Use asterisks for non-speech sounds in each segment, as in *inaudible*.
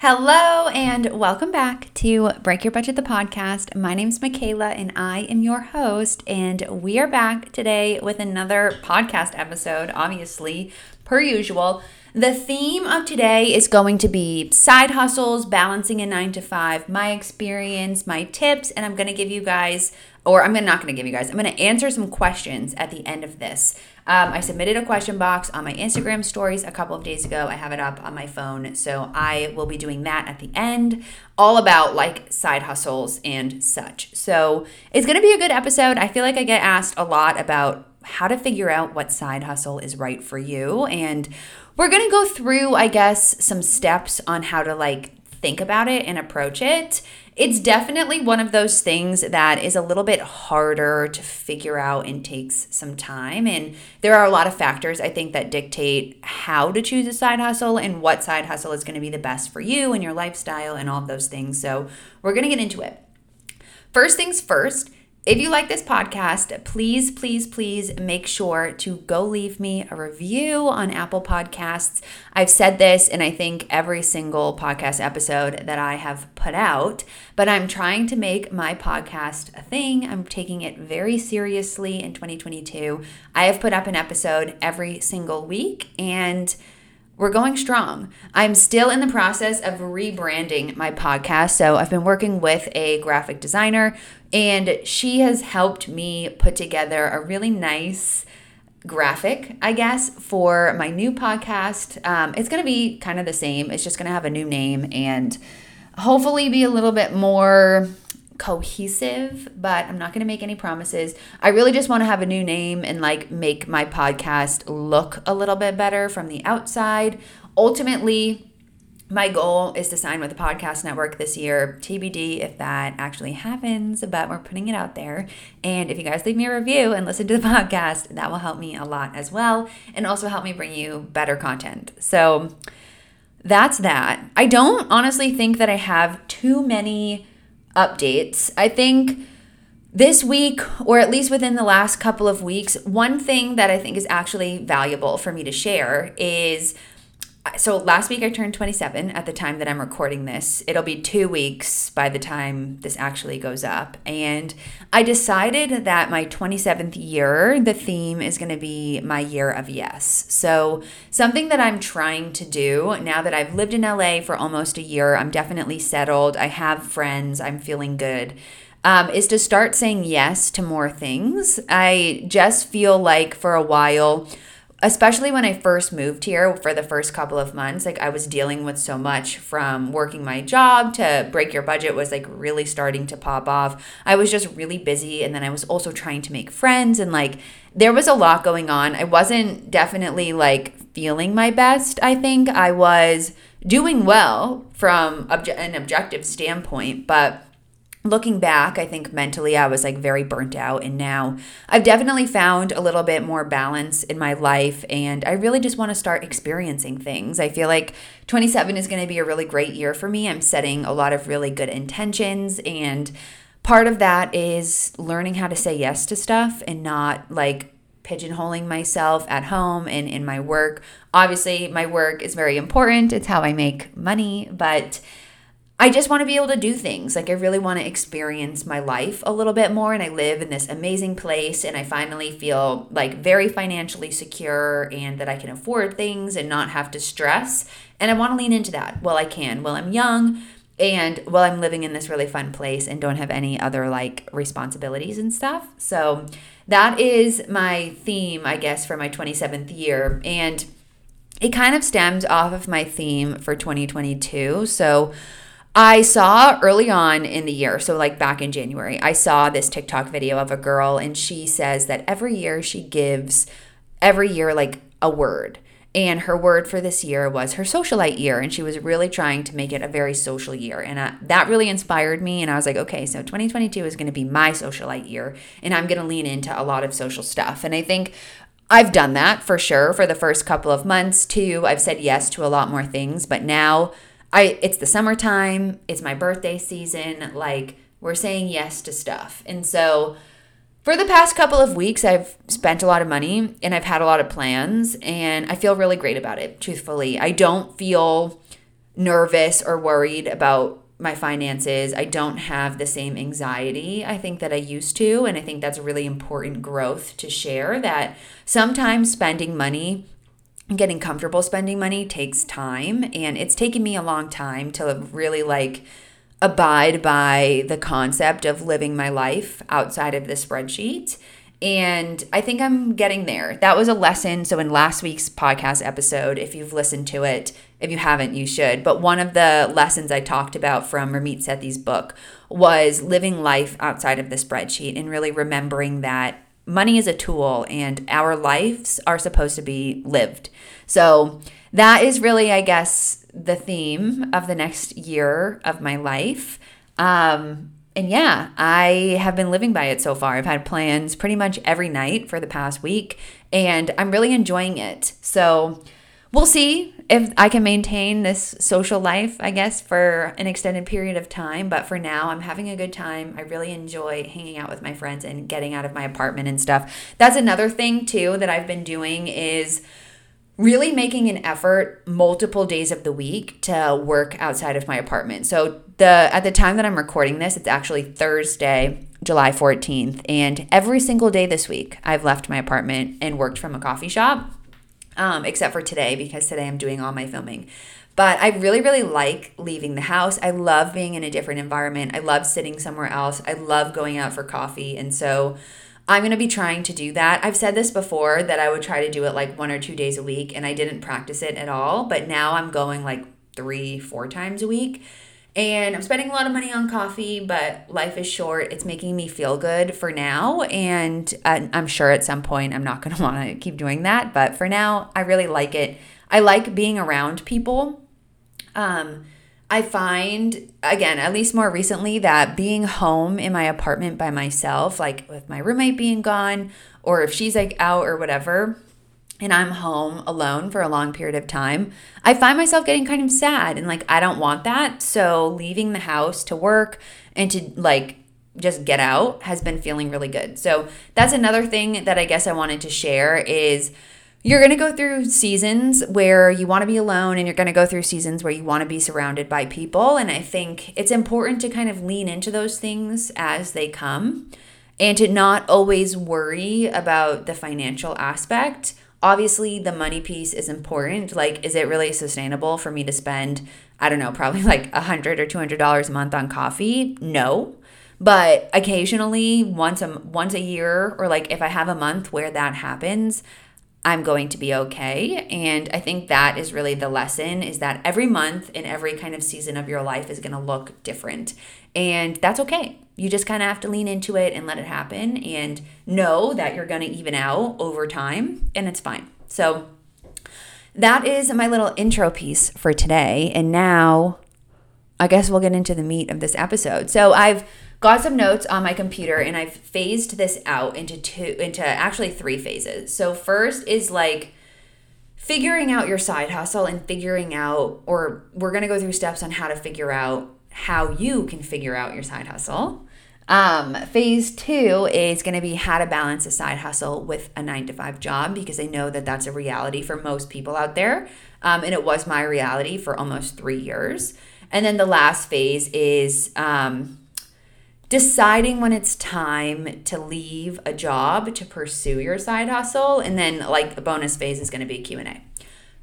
Hello and welcome back to Break Your Budget the podcast. My name's Michaela and I am your host and we are back today with another podcast episode, obviously, per usual. The theme of today is going to be side hustles, balancing a 9 to 5, my experience, my tips, and I'm going to give you guys or I'm not going to give you guys, I'm going to answer some questions at the end of this. Um, I submitted a question box on my Instagram stories a couple of days ago. I have it up on my phone. So I will be doing that at the end, all about like side hustles and such. So it's going to be a good episode. I feel like I get asked a lot about how to figure out what side hustle is right for you. And we're going to go through, I guess, some steps on how to like think about it and approach it it's definitely one of those things that is a little bit harder to figure out and takes some time. And there are a lot of factors, I think, that dictate how to choose a side hustle and what side hustle is going to be the best for you and your lifestyle and all of those things. So we're going to get into it. First things first, if you like this podcast, please, please, please make sure to go leave me a review on Apple Podcasts. I've said this in I think every single podcast episode that I have put out, but I'm trying to make my podcast a thing. I'm taking it very seriously in 2022. I have put up an episode every single week and we're going strong. I'm still in the process of rebranding my podcast. So I've been working with a graphic designer, and she has helped me put together a really nice graphic, I guess, for my new podcast. Um, it's going to be kind of the same, it's just going to have a new name and hopefully be a little bit more cohesive, but I'm not going to make any promises. I really just want to have a new name and like make my podcast look a little bit better from the outside. Ultimately, my goal is to sign with the podcast network this year. TBD if that actually happens, but we're putting it out there. And if you guys leave me a review and listen to the *laughs* podcast, that will help me a lot as well and also help me bring you better content. So that's that. I don't honestly think that I have too many updates. I think this week, or at least within the last couple of weeks, one thing that I think is actually valuable for me to share is so last week I turned 27 at the time that I'm recording this. It'll be two weeks by the time this actually goes up. And I decided that my 27th year, the theme is going to be my year of yes. So, something that I'm trying to do now that I've lived in LA for almost a year, I'm definitely settled, I have friends, I'm feeling good. Um, is to start saying yes to more things. I just feel like for a while, especially when I first moved here for the first couple of months, like I was dealing with so much from working my job to break your budget was like really starting to pop off. I was just really busy and then I was also trying to make friends and like there was a lot going on. I wasn't definitely like feeling my best. I think I was doing well from obje- an objective standpoint, but looking back, I think mentally I was like very burnt out. And now I've definitely found a little bit more balance in my life. And I really just want to start experiencing things. I feel like 27 is going to be a really great year for me. I'm setting a lot of really good intentions. And part of that is learning how to say yes to stuff and not like pigeonholing myself at home and in my work. Obviously, my work is very important, it's how I make money. But I just want to be able to do things. Like, I really want to experience my life a little bit more. And I live in this amazing place, and I finally feel like very financially secure and that I can afford things and not have to stress. And I want to lean into that while I can, while I'm young and while I'm living in this really fun place and don't have any other like responsibilities and stuff. So, that is my theme, I guess, for my 27th year. And it kind of stems off of my theme for 2022. So, I saw early on in the year, so like back in January, I saw this TikTok video of a girl and she says that every year she gives every year like a word. And her word for this year was her socialite year. And she was really trying to make it a very social year. And uh, that really inspired me. And I was like, okay, so 2022 is going to be my socialite year. And I'm going to lean into a lot of social stuff. And I think I've done that for sure for the first couple of months too. I've said yes to a lot more things. But now, I it's the summertime, it's my birthday season, like we're saying yes to stuff. And so for the past couple of weeks, I've spent a lot of money and I've had a lot of plans, and I feel really great about it, truthfully. I don't feel nervous or worried about my finances. I don't have the same anxiety I think that I used to. And I think that's a really important growth to share that sometimes spending money getting comfortable spending money takes time and it's taken me a long time to really like abide by the concept of living my life outside of the spreadsheet and I think I'm getting there. That was a lesson. So, in last week's podcast episode, if you've listened to it, if you haven't, you should. But one of the lessons I talked about from Ramit Sethi's book was living life outside of the spreadsheet and really remembering that money is a tool and our lives are supposed to be lived. So, that is really, I guess, the theme of the next year of my life. Um, and yeah, I have been living by it so far. I've had plans pretty much every night for the past week, and I'm really enjoying it. So we'll see if I can maintain this social life, I guess, for an extended period of time. But for now, I'm having a good time. I really enjoy hanging out with my friends and getting out of my apartment and stuff. That's another thing, too, that I've been doing is really making an effort multiple days of the week to work outside of my apartment. So the at the time that I'm recording this, it's actually Thursday, July 14th, and every single day this week I've left my apartment and worked from a coffee shop. Um, except for today because today I'm doing all my filming. But I really, really like leaving the house. I love being in a different environment. I love sitting somewhere else. I love going out for coffee. And so I'm going to be trying to do that. I've said this before that I would try to do it like one or two days a week, and I didn't practice it at all. But now I'm going like three, four times a week. And I'm spending a lot of money on coffee, but life is short. It's making me feel good for now. And I'm sure at some point I'm not going *laughs* to want to keep doing that. But for now, I really like it. I like being around people. Um, I find, again, at least more recently, that being home in my apartment by myself, like with my roommate being gone, or if she's like out or whatever, and I'm home alone for a long period of time, I find myself getting kind of sad and like, I don't want that. So leaving the house to work and to like, just get out has been feeling really good. So that's another thing that I guess I wanted to share is you're going to go through seasons where you want to be alone and you're going to go through seasons where you want to be surrounded by people and i think it's important to kind of lean into those things as they come and to not always worry about the financial aspect. Obviously the money piece is important. Like is it really sustainable for me to spend i don't know probably *laughs* like a hundred or two hundred dollars a month on coffee? No. But occasionally once a once a year or like if i have a month where that happens I'm going to be okay. And I think that is really the lesson is that every month and every kind of season of your life is going to look different. And that's okay. You just kind of have to lean into it and let it happen and know that you're going to even out over time and it's fine. So that is my little intro piece for today. And now I guess we'll get into the meat of this episode. So I've got some notes on my computer and I've phased this out into two into actually three phases. So first is like figuring out your side hustle and figuring out or we're going to go through steps on how to figure out how you can figure out your side hustle. Um, phase two is going to be how to balance a side hustle with a nine to five job because I know that that's a reality for most people out there. Um, and it was my reality for almost three years. And then the last phase is um, deciding when it's time to leave a job to pursue your side hustle and then like a bonus phase is going to be q&a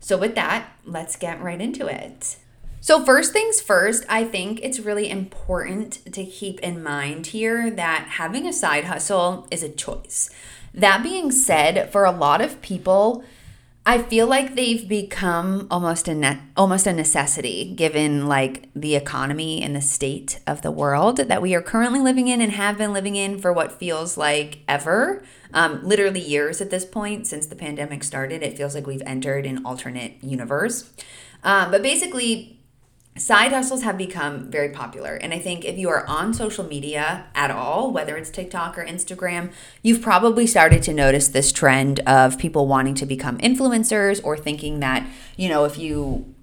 so with that let's get right into it. So first things first i think it's really important to keep in mind here that having a side hustle is a choice. That being said for a lot of people I feel like they've become almost a ne- almost a necessity given like the economy and the state of the world that we are currently living in and have been living in for what feels like ever, um, literally years at this point since the pandemic started. It feels like we've entered an alternate universe. Um, but basically, Side hustles have become very popular. And I think if you are on social media at all, whether it's TikTok or Instagram, you've probably started to notice this trend of people wanting to become influencers or thinking that, you know, if you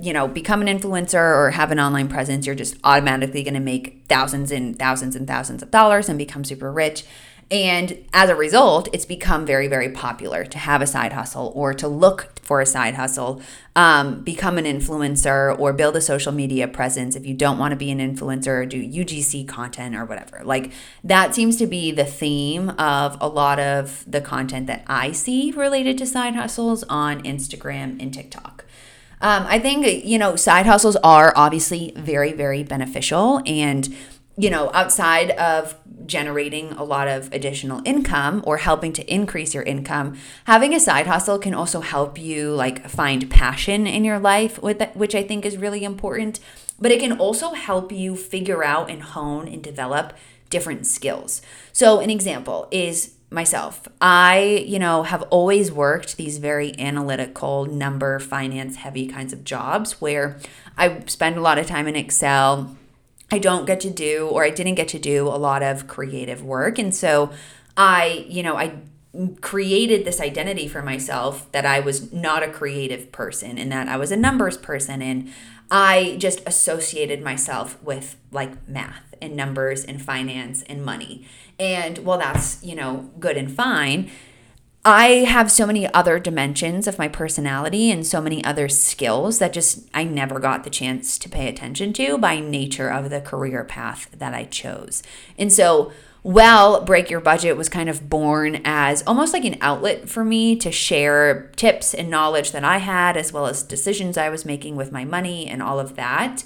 you know, become an influencer or have an online presence, you're just automatically going to make thousands and thousands and thousands of dollars and become super rich. And as a result, it's become very, very popular to have a side hustle or to look for a side hustle, um, become an influencer or build a social media presence if you don't want to be an influencer or do UGC content or whatever. Like that seems to be the theme of a lot of the content that I see related to side hustles on Instagram and TikTok. Um, I think, you know, side hustles are obviously very, very beneficial and you know, outside of generating a lot of additional income or helping to increase your income, having a side hustle can also help you like find passion in your life which I think is really important, but it can also help you figure out and hone and develop different skills. So an example is myself. I, you know, have always worked these very analytical, number, finance heavy kinds of jobs where I spend a lot of time in Excel I don't get to do, or I didn't get to do a lot of creative work. And so I, you know, I created this identity for myself that I was not a creative person and that I was a numbers person. And I just associated myself with like math and numbers and finance and money. And while that's, you know, good and fine, I have so many other dimensions of my personality and so many other skills that just I never got the chance to pay attention to by nature of the career path that I chose. And so, well, Break Your Budget was kind of born as almost like an outlet for me to share tips and knowledge that I had, as well as decisions I was making with my money and all of that.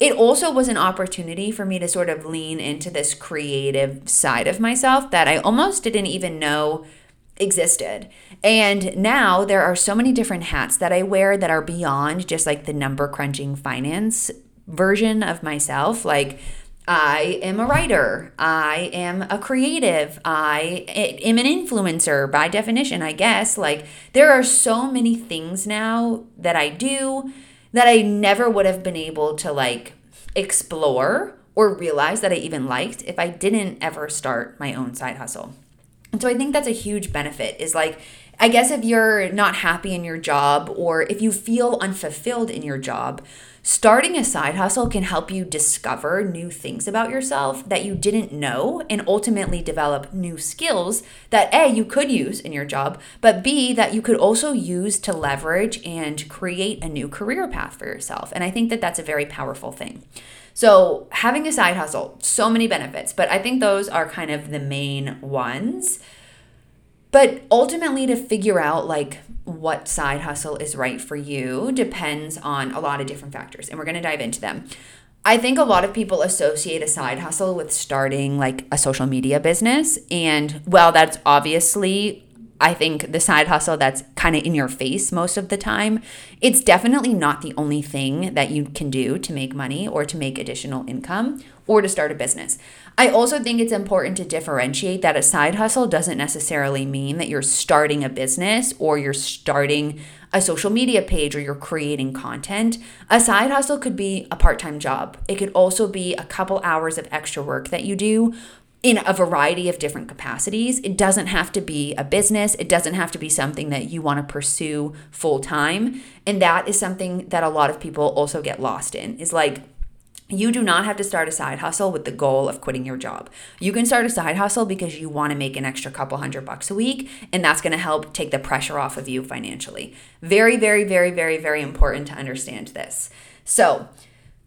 It also was an opportunity for me to sort of lean into this creative side of myself that I almost didn't even know existed. And now there are so many different hats that I wear that are beyond just like the number crunching finance version of myself. Like, I am a writer. I am a creative. I am an influencer by definition, I guess. Like, there are so many things now that I do that I never would have been able to like explore or realize that I even liked if I didn't ever start my own side hustle. And so I think that's a huge benefit is like, I guess if you're not happy in your job or if you feel unfulfilled in your job, starting a side hustle can help you discover new things about yourself that you didn't know and ultimately develop new skills that A, you could use in your job, but B, that you could also use to leverage and create a new career path for yourself. And I think that that's a very powerful thing. So, having a side hustle, so many benefits, but I think those are kind of the main ones. But ultimately, to figure out like what side hustle is right for you depends on a lot of different factors, and we're to dive into them. I think a lot of people associate a side hustle with starting like a social media business. And well, that's obviously I think the side hustle that's kind of in your face most of the time, it's definitely not the only thing that you can do to make money or to make additional income or to start a business. I also think it's important to differentiate that a side hustle doesn't necessarily mean that you're starting a business or you're starting a social media page or you're creating content. A side hustle could be a part time job, it could also be a couple hours of extra work that you do in a variety of different capacities. It doesn't have to be a business, it doesn't have to be something that you want to pursue full time. And that is something that a lot of people also get lost in is like, you do not have to start a side hustle with the goal of quitting your job. You can start a side hustle because you want to make an extra couple hundred bucks a week, and that's going to help take the pressure off of you financially. Very, very, very, very, very important to understand this. So,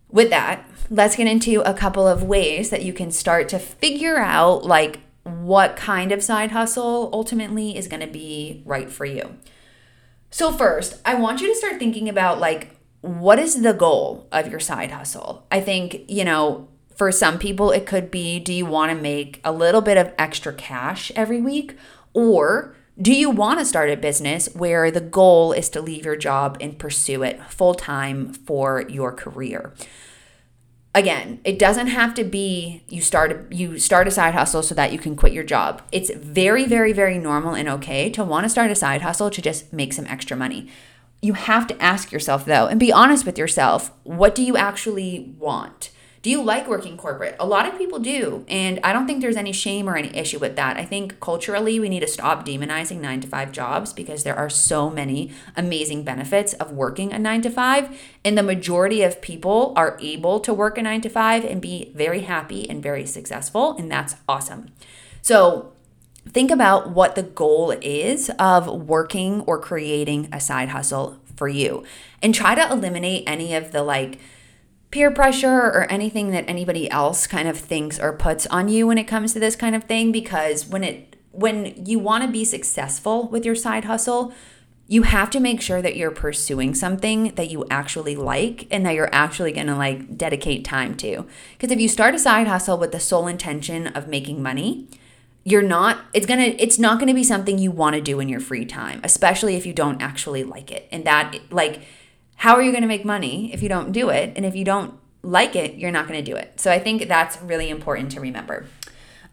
with that, let's get into a couple of ways that you can start to figure out like what kind of side hustle ultimately is going to be right for you. So first, I want you to start thinking about like what is the goal of your side hustle? I think, you know, for some people it could be do you want to make a little bit of extra cash every week or do you want to start a business where the goal is to leave your job and pursue it full time for your career? Again, it doesn't have to be you start you start a side hustle so that you can quit your job. It's very very very normal and okay to want to start a side hustle to just make some extra money. You have to ask yourself though and be honest with yourself, what do you actually want? Do you like working corporate? A lot of people do. And I don't think there's any shame or any issue with that. I think culturally, we need to stop demonizing nine to five jobs because there are so many amazing benefits of working a nine to five. And the majority of people are able to work a nine to five and be very happy and very successful. And that's awesome. So, think about what the goal is of working or creating a side hustle for you and try to eliminate any of the like peer pressure or anything that anybody else kind of thinks or puts on you when it comes to this kind of thing because when it when you want to be successful with your side hustle you have to make sure that you're pursuing something that you actually like and that you're actually going to like dedicate time to. Because if you start a side hustle with the sole intention of making money you're not it's going to it's not going to be something you want to do in your free time especially if you don't actually like it. And that like how are you going to make money if you don't do it? And if you don't like it, you're not going to do it. So I think that's really important to remember.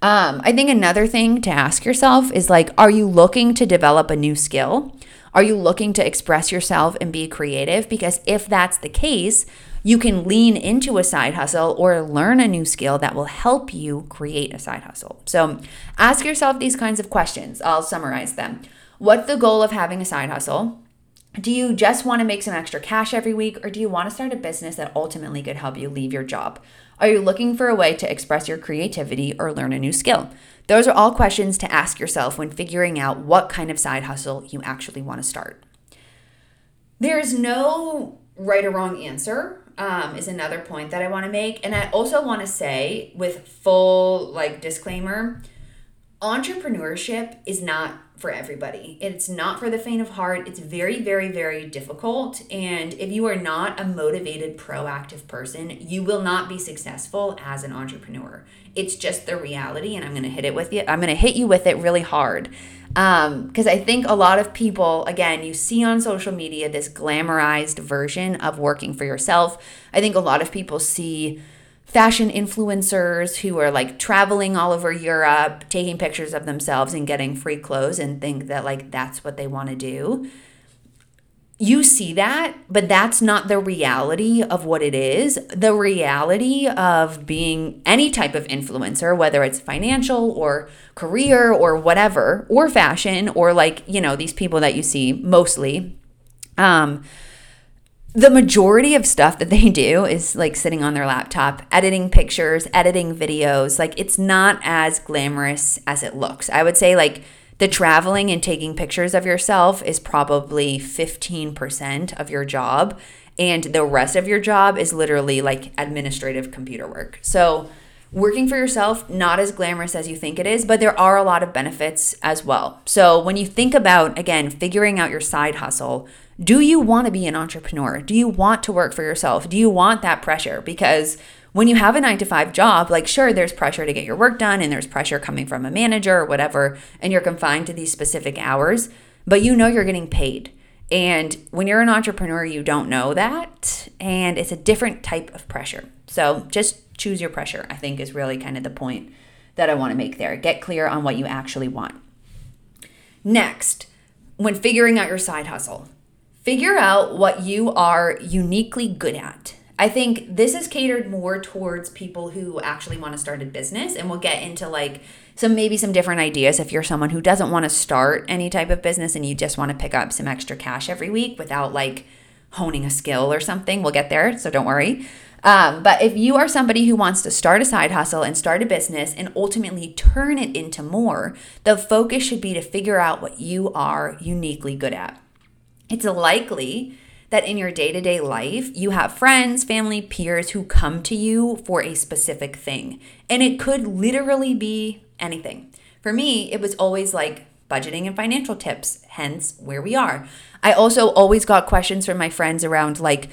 Um, I think another thing to ask yourself is like, are you looking to develop a new skill? Are you looking to express yourself and be creative? Because if that's the case, you can lean into a side hustle or learn a new skill that will help you create a side hustle. So ask yourself these kinds of questions. I'll summarize them. What's the goal of having a side hustle? Do you just want to make some extra cash every week, or do you want to start a business that ultimately could help you leave your job? Are you looking for a way to express your creativity or learn a new skill? Those are all questions to ask yourself when figuring out what kind of side hustle you actually want to start. There's no right or wrong answer, um, is another point that I want to make. And I also want to say, with full like disclaimer, entrepreneurship is not for everybody. It's not for the faint of heart. It's very, very, very difficult. And if you are not a motivated, proactive person, you will not be successful as an entrepreneur. It's just the reality. And I'm going to hit it with you. I'm going to hit you with it really hard. Um, because um, I think a lot of people, again, you see on social media this glamorized version of working for yourself. I think a lot of people see fashion influencers who are like traveling all over Europe, taking pictures of themselves and getting free clothes and think that like that's what they want to do. You see that, but that's not the reality of what it is. The reality of being any type of influencer, whether it's financial or career or whatever, or fashion, or like, you know, these people that you see mostly. Um, the majority of stuff that they *laughs* do is like sitting on their laptop, editing pictures, editing videos. Like it's not as glamorous as it looks. I would say like the traveling and taking pictures of yourself is probably 15% of your job. And the rest of your job is literally like administrative computer work. So, working for yourself, not as glamorous as you think it is, but there are a lot of benefits as well. So, when you think about, again, figuring out your side hustle, do you want to be an entrepreneur? Do you want to work for yourself? Do you want that pressure? Because when you have a nine to five job, like, sure, there's pressure to get your work done and there's pressure coming from a manager or whatever, and you're confined to these specific hours, but you know you're getting paid. And when you're an entrepreneur, you don't know that. And it's a different type of pressure. So just choose your pressure, I think, is really kind of the point that I want to make there. Get clear on what you actually want. Next, when figuring out your side hustle, Figure out what you are uniquely good at. I think this is catered more towards people who actually want to start a business, and we'll get into like some maybe some different ideas if you're someone who doesn't want to start any type of business and you just want to pick up some extra cash every week without like honing a skill or something. We'll get there, so don't worry. Um, but if you are somebody who wants to start a side hustle and start a business and ultimately turn it into more, the focus should be to figure out what you are uniquely good at it's likely that in your day to day life, you have friends, family, peers who come to you for a specific thing. And it could literally be anything. For me, it was always like budgeting and financial tips, hence where we are. I also always got questions from my friends around like,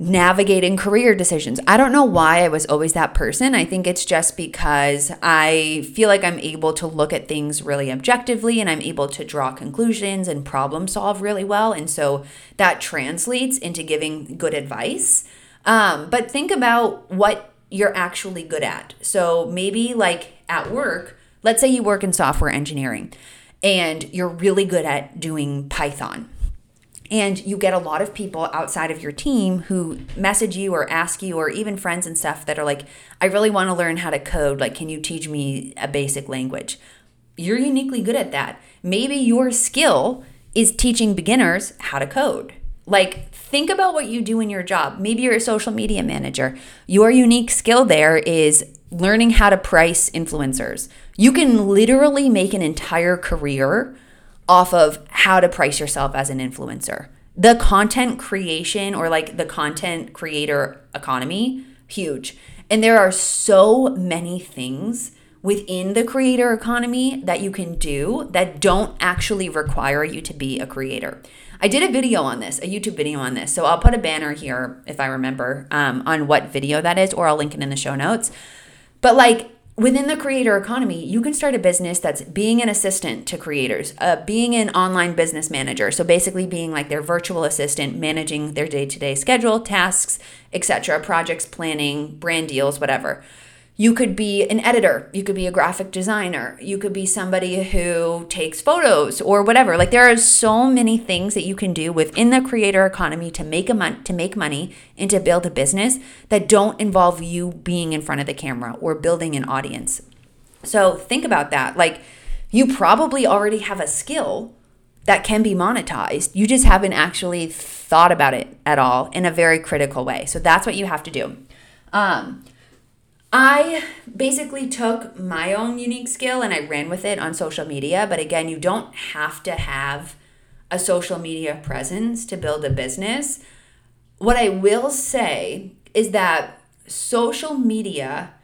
navigating career decisions. I don't know why I was always that person. I think it's just because I feel like I'm able to look at things really objectively and I'm able to draw conclusions and problem solve really well. And so that translates into giving good advice. Um, but think about what you're actually good at. So maybe like at work, let's say you work in software engineering and you're really good at doing Python and you get a lot of people outside of your team who message you or ask you, or even friends and stuff that are like, I really want to learn how to code. Like, can you teach me a basic language? You're uniquely good at that. Maybe your skill is teaching beginners how to code. Like, think about what you do in your job. Maybe you're a social media manager. Your unique skill there is learning how to price influencers. You can literally make an entire career off of how to price yourself as an influencer. The content creation or like the content creator economy, huge. And there are so many things within the creator economy that you can do that don't actually require you to be a creator. I did a video on this, a YouTube video on this. So I'll put a banner here if I remember um, on what video that is, or I'll link it in the show notes. But like within the creator economy, you can start a business that's being an assistant to creators, uh, being an online business manager. So basically, being like their virtual assistant, managing their day to day schedule, tasks, etc., projects, planning, brand deals, whatever. You could be an editor, you could be a graphic designer, you could be somebody who takes photos or whatever. Like there are so many things that you can do within the creator economy to make a mon- to make money and to build a business that don't involve you being in front of the camera or building an audience. So think about that. Like you probably already have a skill that can be monetized. You just haven't actually thought about it at all in a very critical way. So that's what you have to do. Um, I basically took my own unique skill and I ran with it on social media. But again, you don't have to have a social media presence to build a business. What I will say is that social media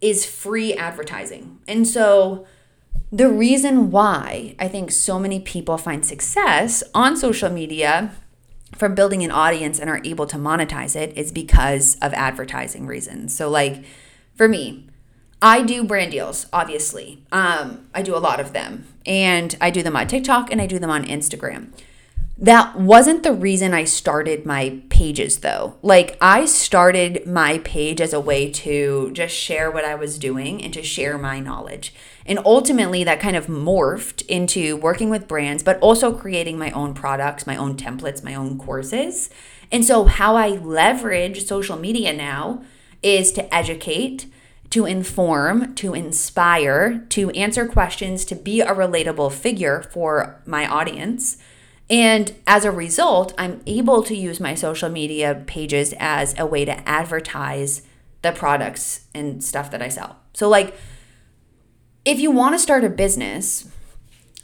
is free advertising. And so the reason why I think so many people find success on social media from building an audience and are able to monetize it is because of advertising reasons. So, like, for me, I do brand deals, obviously. Um, I do a lot of them. And I do them on TikTok and I do them on Instagram. That wasn't the reason I started my pages though. Like, I started my page as a way to just share what I was doing and to share my knowledge. And ultimately, that kind of morphed into working with brands, but also creating my own products, my own templates, my own courses. And so, how I leverage social media now is to educate, to inform, to inspire, to answer questions, to be a relatable figure for my audience. And as a result, I'm able to use my social media pages as a way to advertise the products and stuff that I sell. So, like, if you want to start a business,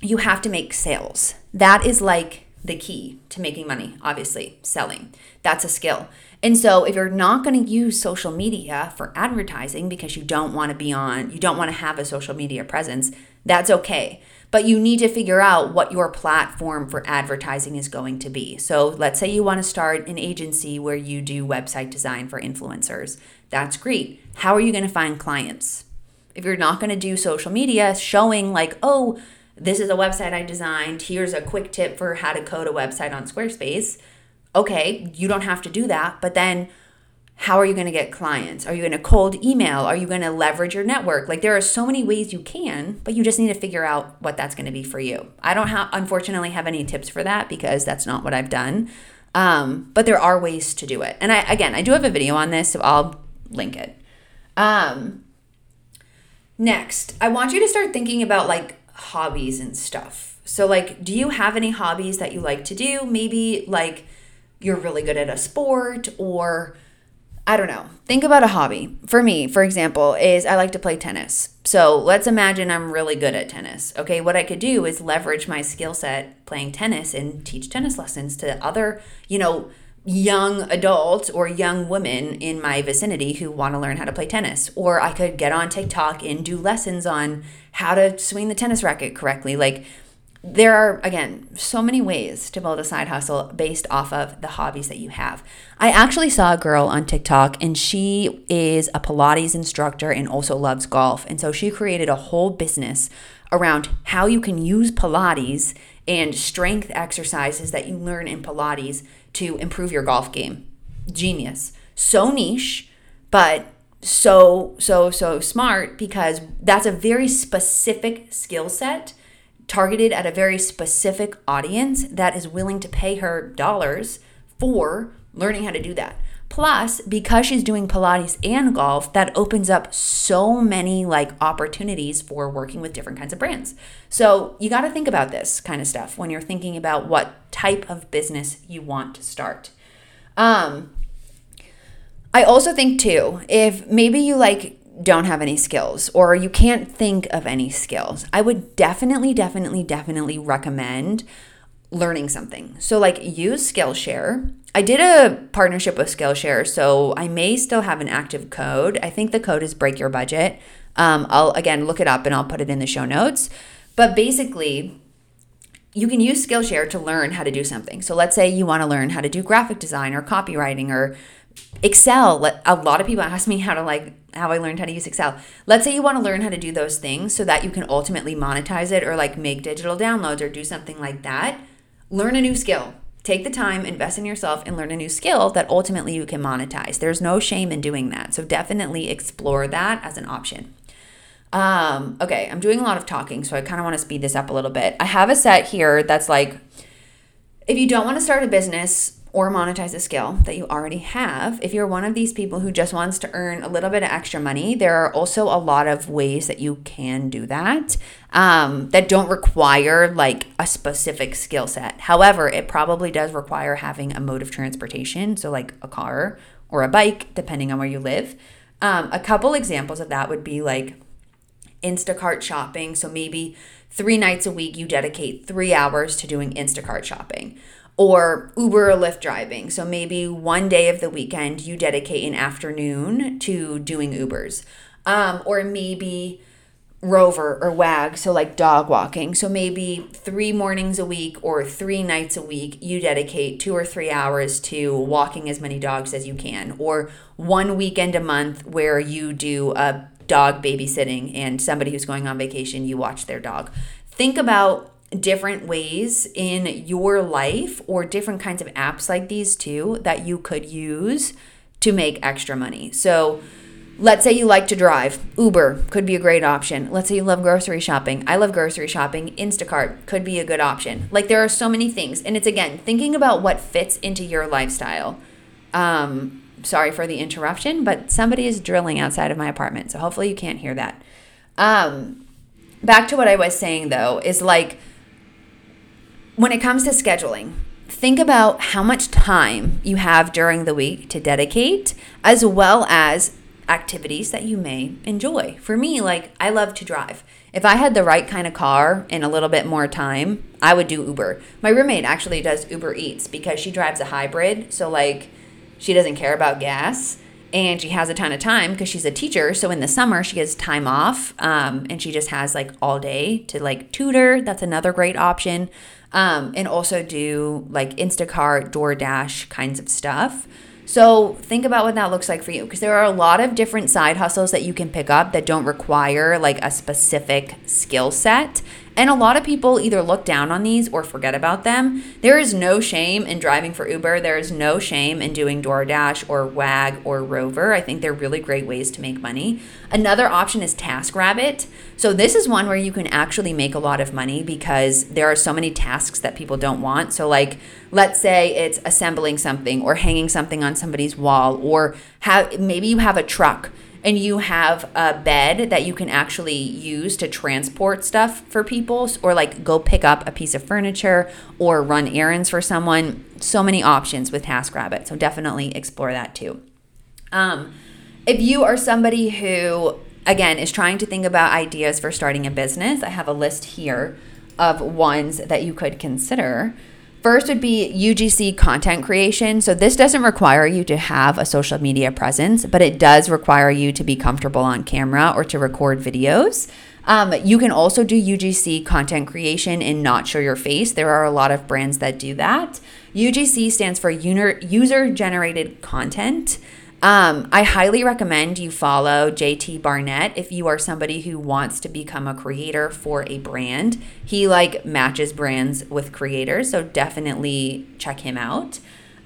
you have to make sales. That is like the key to making money, obviously, selling. That's a skill. And so if you're not going to use social media for advertising because you don't want to be on, you don't want to have a social media presence, that's okay. But you need to figure out what your platform for advertising is going to be. So let's say you want to start an agency where you do website design for influencers. That's great. How are you going to find clients? If you're not going to do social media showing like, oh, this is a website I designed, here's a quick tip for how to code a website on Squarespace okay, you don't have to do that, but then how are you going to get clients? Are you going to cold email? Are you going to leverage your network? Like there are so many ways you can, but you just need to figure out what that's going to be for you. I don't have unfortunately have any tips for that because that's not what I've done. Um, but there are ways to do it. And I again, I do have a video on this, so I'll link it. Um, next, I want you to start thinking about like hobbies and stuff. So like, do you have any hobbies that you like to do? Maybe like you're really good at a sport or I don't know. Think about a hobby. For me, for example, is I like to play tennis. So let's imagine I'm really good at tennis. Okay, what I could do is leverage my skill set playing tennis and teach tennis lessons to other, you know, young adults or young women in my vicinity who want to learn how to play tennis. Or I could get on TikTok and do lessons on how to swing the tennis racket correctly. Like there are again so many ways to build a side hustle based off of the hobbies that you have. I actually saw a girl on TikTok and she is a Pilates instructor and also loves golf. And so she created a whole business around how you can use Pilates and strength exercises that you learn in Pilates to improve your golf game. Genius. So niche, but so so so smart because that's a very specific skill set targeted at a very specific audience that is willing to pay her dollars for learning how to do that. Plus, because she's doing Pilates and golf, that opens up so many like opportunities for working with different kinds of brands. So, you got to think about this kind of stuff when you're thinking about what type of business you want to start. Um I also think too, if maybe you like don't have any skills or you can't think of any skills, I would definitely, definitely, definitely recommend learning something. So, like, use Skillshare. I did a partnership with Skillshare, so I may still have an active code. I think the code is Break Your Budget. Um, I'll again look it up and I'll put it in the show notes. But basically, you can use Skillshare to learn how to do something. So let's say you want to learn how to do graphic design or copywriting or Excel. A lot of people ask me how to like how I learned how to use Excel. Let's say you want to learn how to do those things so that you can ultimately monetize it or like make digital downloads or do something like that. Learn a new skill. Take the time, invest in yourself, and learn a new skill that ultimately you can monetize. There's no shame in doing that. So definitely explore that as an option. Um, okay, I'm doing a lot of talking, so I kind of want to speed this up a little bit. I have a set here that's like if you don't want to start a business or monetize a skill that you already have, if you're one of these people who just wants to earn a little bit of extra money, there are also a lot of ways that you can do that um, that don't require like a specific skill set. However, it probably does require having a mode of transportation, so like a car or a bike, depending on where you live. Um, a couple examples of that would be like Instacart shopping. So maybe three nights a week you dedicate three hours to doing Instacart shopping. Or Uber or Lyft driving. So maybe one day of the weekend you dedicate an afternoon to doing Ubers. Um, or maybe rover or wag, so like dog walking. So maybe three mornings a week or three nights a week, you dedicate two or three hours to walking as many dogs as you can. Or one weekend a month where you do a dog babysitting and somebody who's going on vacation, you watch their dog. Think about different ways in your life or different kinds of apps like these too that you could use to make extra money. So, let's say you like to drive, Uber could be a great option. Let's say you love grocery shopping. I love grocery shopping. Instacart could be a good option. Like there are so many things. And it's again thinking about what fits into your lifestyle. Um, sorry for the interruption, but somebody is drilling outside of my apartment. So hopefully you can't hear that. Um, back to what I was saying though, is like when it comes to scheduling, think about how much time you have during the week to dedicate, as well as activities that you may enjoy. For me, like I love to drive. If I had the right kind of car and a little bit more time, I would do Uber. My roommate actually does Uber Eats because she drives a hybrid. So, like, she doesn't care about gas and she has a ton of time because she's a teacher. So in the summer, she gets time off um, and she just has like all day to like tutor. That's another great option. Um, and also do like Instacart, DoorDash kinds of stuff. So think about what that looks like for you because there are a lot of different side hustles that you can pick up that don't require like a specific skill set. And a lot of people either look down on these or forget about them. There is no shame in driving for Uber. There is no shame in doing DoorDash or Wag or Rover. I think they're really great ways to make money. Another option is TaskRabbit. So this is one where you can actually make a lot of money because there are so many tasks that people don't want. So like let's say it's assembling something or hanging something on somebody's wall or have maybe you have a truck and you have a bed that you can actually use to transport stuff for people or like go pick up a piece of furniture or run errands for someone. So many options with taskrabbit so definitely explore that too. Um, if you are somebody who again is trying to think about ideas for starting a business i have a list here of ones that you could consider First would be UGC content creation. So, this doesn't require you to have a social media presence, but it does require you to be comfortable on camera or to record videos. Um, you can also do UGC content creation and not show your face. There are a lot of brands that do that. UGC stands for user generated content. Um, I highly recommend you follow JT Barnett if you are somebody who wants to become a creator for a brand. He like matches brands with creators, so definitely check him out.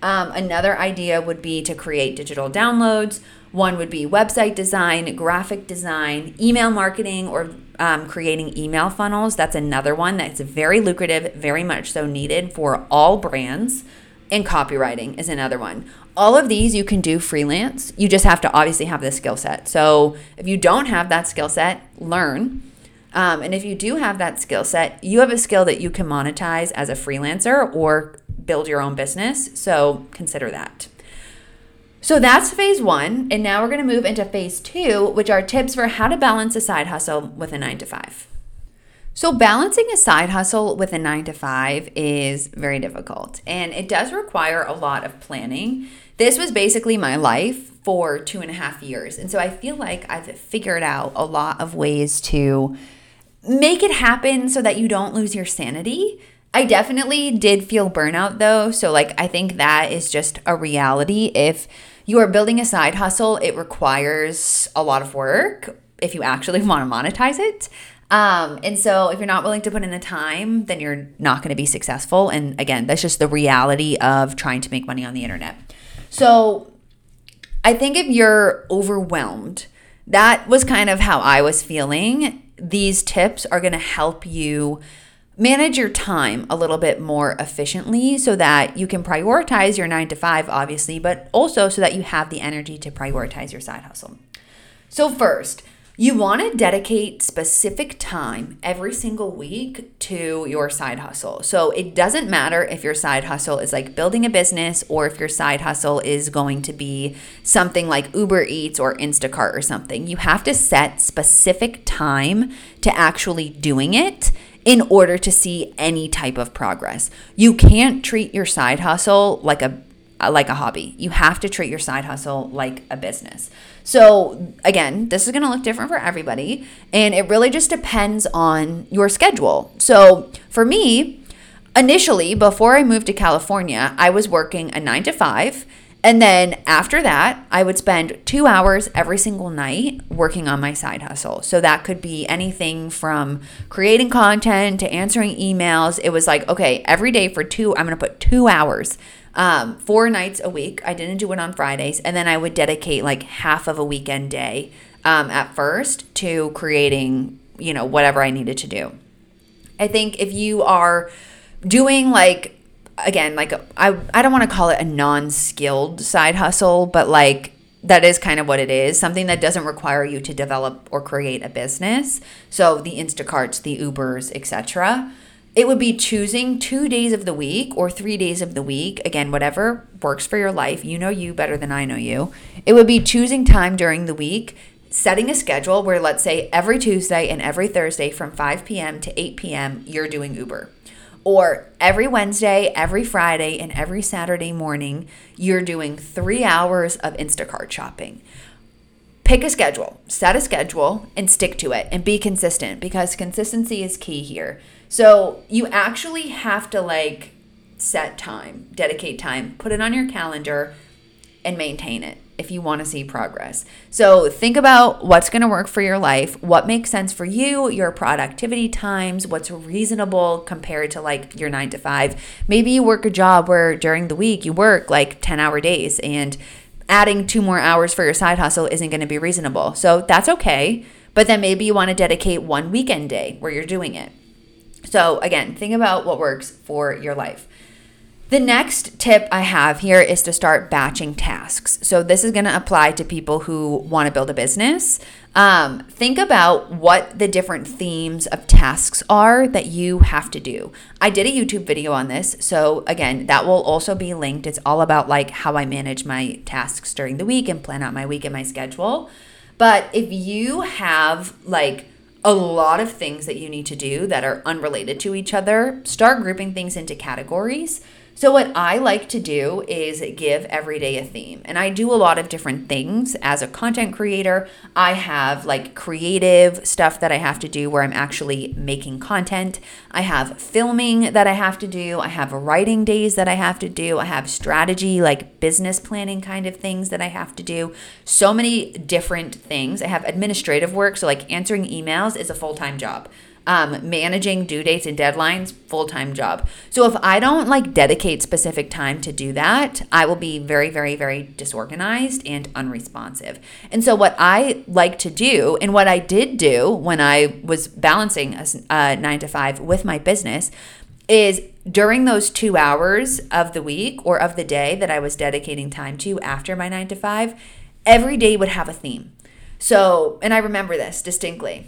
Um, another idea would be to create digital downloads. One would be website design, graphic design, email marketing, or um, creating email funnels. That's another one that's very lucrative, very much so needed for all brands. And copywriting is another one all of these you can do freelance. You just have to obviously have the skill set. So if you don't have that skill set, learn. Um, and if you do have that skill set, you have a skill that you can monetize as a freelancer or build your own business. So consider that. So that's phase one. And now we're going to move into phase two, which are tips for how to balance a side hustle with a nine to five. So, balancing a side hustle with a nine to five is very difficult and it does require a lot of planning. This was basically my life for two and a half years. And so I feel like I've figured out a lot of ways to make it happen so that you don't lose your sanity. I definitely did feel burnout though. So, like, I think that is just a reality. If you are building a side hustle, it requires a lot of work if you actually *laughs* want to monetize it. Um, and so if you're not willing to put in the time, then you're not going to be successful. And again, that's just the reality of trying to make money on the internet. So I think if you're overwhelmed, that was kind of how I was feeling. These tips are going to help you manage your time a little bit more efficiently so that you can prioritize your nine to five, obviously, but also so that you have the energy to prioritize your side hustle. So, first, you want to dedicate specific time every single week to your side hustle. So it doesn't matter if your side hustle is like building a business or if your side hustle is going to be something like Uber Eats or Instacart or something. You have to set specific time to actually doing it in order to see any type of progress. You can't treat your side hustle like a like a hobby. You have to treat your side hustle like a business. So, again, this is going to look different for everybody, and it really just depends on your schedule. So, for me, initially, before I moved to California, I was working a nine to five. And then after that, I would spend two hours every single night working on my side hustle. So that could be anything from creating content to answering emails. It was like, okay, every day for two, I'm going to put two hours um, four nights a week. I didn't do it on Fridays. And then I would dedicate like half of a weekend day um, at first to creating, you know, whatever I needed to do. I think if you are doing like, again, like I, I don't want to call it a non skilled side hustle, but like that is kind of what it is something that doesn't require you to develop or create a business. So the Instacarts, the Ubers, etc it would be choosing two days of the week or three days of the week. Again, whatever works for your life. You know you better than I know you. It would be choosing time during the week, setting a schedule where, let's say, every Tuesday and every Thursday from 5 p.m. to 8 p.m., you're doing Uber. Or every Wednesday, every Friday, and every Saturday morning, you're doing three hours of Instacart shopping pick a schedule, set a schedule, and stick to it and be consistent because consistency is key here. So you actually have to like set time, dedicate time, put it on your calendar, and maintain it if you want to see progress. So think about what's going to work for your life, what makes sense for you, your productivity times, what's reasonable compared to like your 9 to 5. Maybe you work a job where during the week you work like 10-hour days and adding two more hours for your side hustle isn't going to be reasonable. So that's okay. But then maybe you want to dedicate one weekend day where you're doing it. So, again, think about what works for your life. The next tip I have here is to start batching tasks. So, this is going to apply to people who want to build a business. Um, think about what the different themes of tasks are that you have to do. I did a YouTube video on this. So, again, that will also be linked. It's all about like how I manage my tasks during the week and plan out my week and my schedule. But if you have like a lot of things that you need to do that are unrelated to each other. Start grouping things into categories. So, what I like to do is give every day a theme. And I do a lot of different things as a content creator. I have like creative stuff that I have to do where I'm actually making content. I have filming that I have to do. I have writing days that I have to do. I have strategy, like business planning kind of things that I have to do. So many different things. I have administrative work. So, like answering emails is a full time job um, managing due dates and deadlines full-time job. So if i don't like dedicate specific time to do that i will be very very very disorganized and unresponsive. And so what i like to do and what i did do when i was balancing a, a nine to five with my business is during those two hours of the week or of the day that i was dedicating time to after my nine to five every day would have a theme. So and i remember this distinctly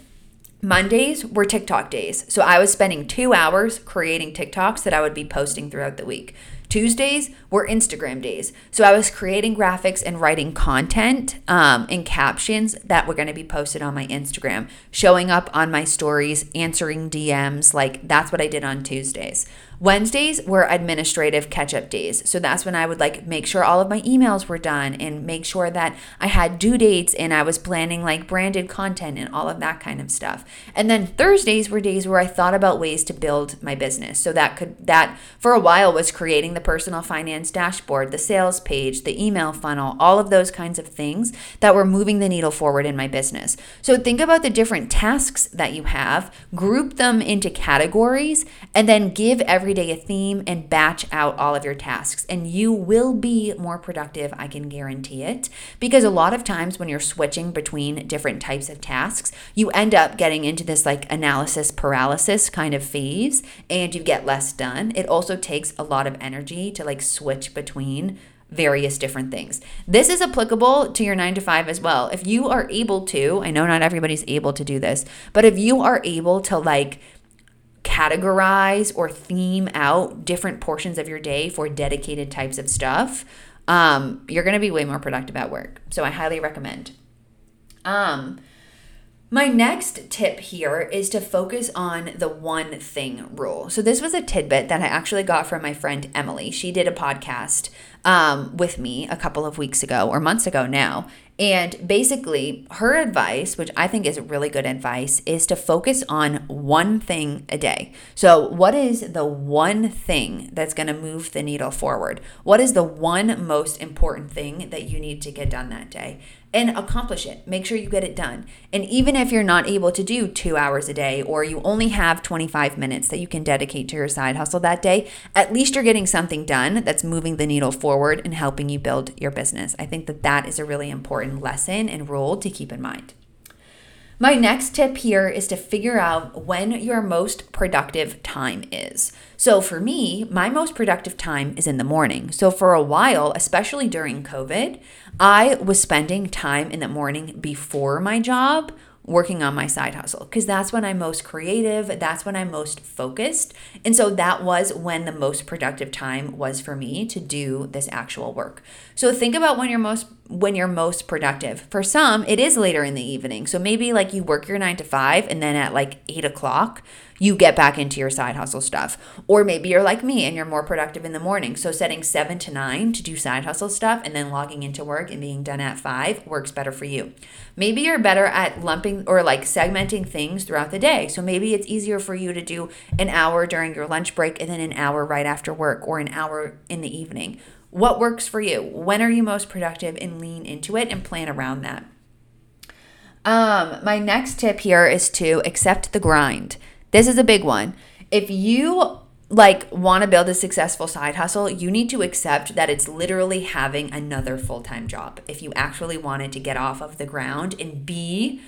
Mondays were TikTok days. So I was spending two hours creating TikToks that I would be posting throughout the week. Tuesdays were Instagram days. So I was creating graphics and writing content um, and captions that were going to be posted on my Instagram, showing up on my stories, answering DMs. Like that's what I did on Tuesdays. Wednesdays were administrative catch up days. So that's when I would like make sure all of my emails were done and make sure that I had due dates and I was planning like branded content and all of that kind of stuff. And then Thursdays were days where I thought about ways to build my business. So that could, that for a while was creating the personal finance dashboard, the sales page, the email funnel, all of those kinds of things that were moving the needle forward in my business. So think about the different tasks that you have, group them into categories, and then give every every day a theme and batch out all of your tasks. And you will be more productive, I can guarantee it. Because a lot of times when you're switching between different types of tasks, you end up getting into this like analysis paralysis kind of phase and you get less done. It also takes a lot of energy to like switch between various different things. This is applicable to your nine to five as well. If you are able to, I know not everybody's able to do this, but if you are able to like categorize or theme out different portions of your day for dedicated types of stuff, um, you're going to be way more productive at work. So I highly recommend. Um, my next tip here is to focus on the one thing rule. So, this was a tidbit that I actually got from my friend Emily. She did a podcast um, with me a couple of weeks ago or months ago now. And basically, her advice, which I think is really good advice, is to focus on one thing a day. So, what is the one thing that's going to move the needle forward? What is the one most important thing that you need to get done that day? and accomplish it. Make sure you get it done. And even if you're not able to do two hours a day or you only have 25 minutes that you can dedicate to your side hustle that day, at least you're getting something done that's moving the needle forward and helping you build your business. I think that that is a really important lesson and rule to keep in mind. My next tip here is to figure out when your most productive time is. So for me, my most productive time is in the morning. So for a while, especially during COVID, I was spending time in the morning before my job working on my side hustle because that's when I'm most creative, that's when I'm most focused. And so that was when the most productive time was for me to do this actual work. So think about when you're most when you're most productive. For some, it is later in the evening. So maybe like you work your nine to five and then at like eight o'clock, you get back into your side hustle stuff. Or maybe you're like me and you're more productive in the morning. So setting seven to nine to do side hustle stuff and then logging into work and being done at five works better for you. Maybe you're better at lumping or like segmenting things throughout the day. So maybe it's easier for you to do an hour during your lunch break and then an hour right after work or an hour in the evening. What works for you? When are you most productive and lean into it and plan around that? Um, my next tip here is to accept the grind. This is a big one. If you like want to build a successful side hustle, you need to accept that it's literally having another full-time job. If you actually wanted to get off of the ground and be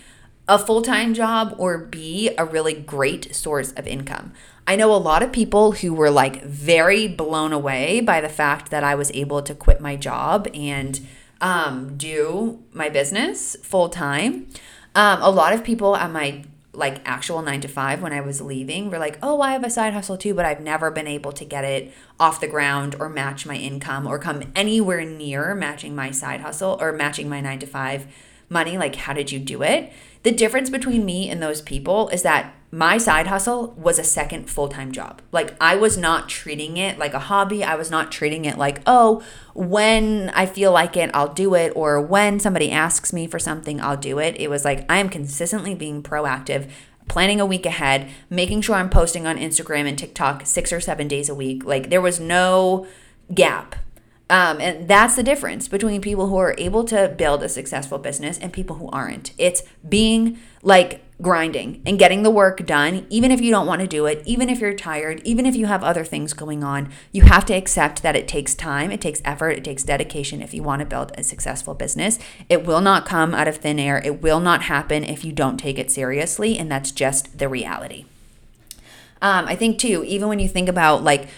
a full-time job or be a really great source of income. I know a lot of people who were like very blown away by the fact that I was able to quit my job and um, do my business full time. Um, a lot of people at my like actual nine to five when I was leaving were like, oh, I have a side hustle too, but I've never been able to get it off the ground or match my income or come anywhere near matching my side hustle or matching my nine to five money. Like, how did you do it? The difference between me and those people is that my side hustle was a second full time job. Like, I was not treating it like a hobby. I was not treating it like, oh, when I feel like it, I'll do it. Or when somebody asks me for something, I'll do it. It was like, I am consistently being proactive, planning a week ahead, making sure I'm posting on Instagram and TikTok six or seven days a week. Like, there was no gap. Um, and that's the difference between people who are able to build a successful business and people who aren't. It's being like grinding and getting the work done, even if you don't want to do it, even if you're tired, even if you have other things going on. You have to accept that it takes time, it takes effort, it takes dedication if you want to build a successful business. It will not come out of thin air, it will not happen if you don't take it seriously, and that's just the reality. Um, I think too, even when you think about like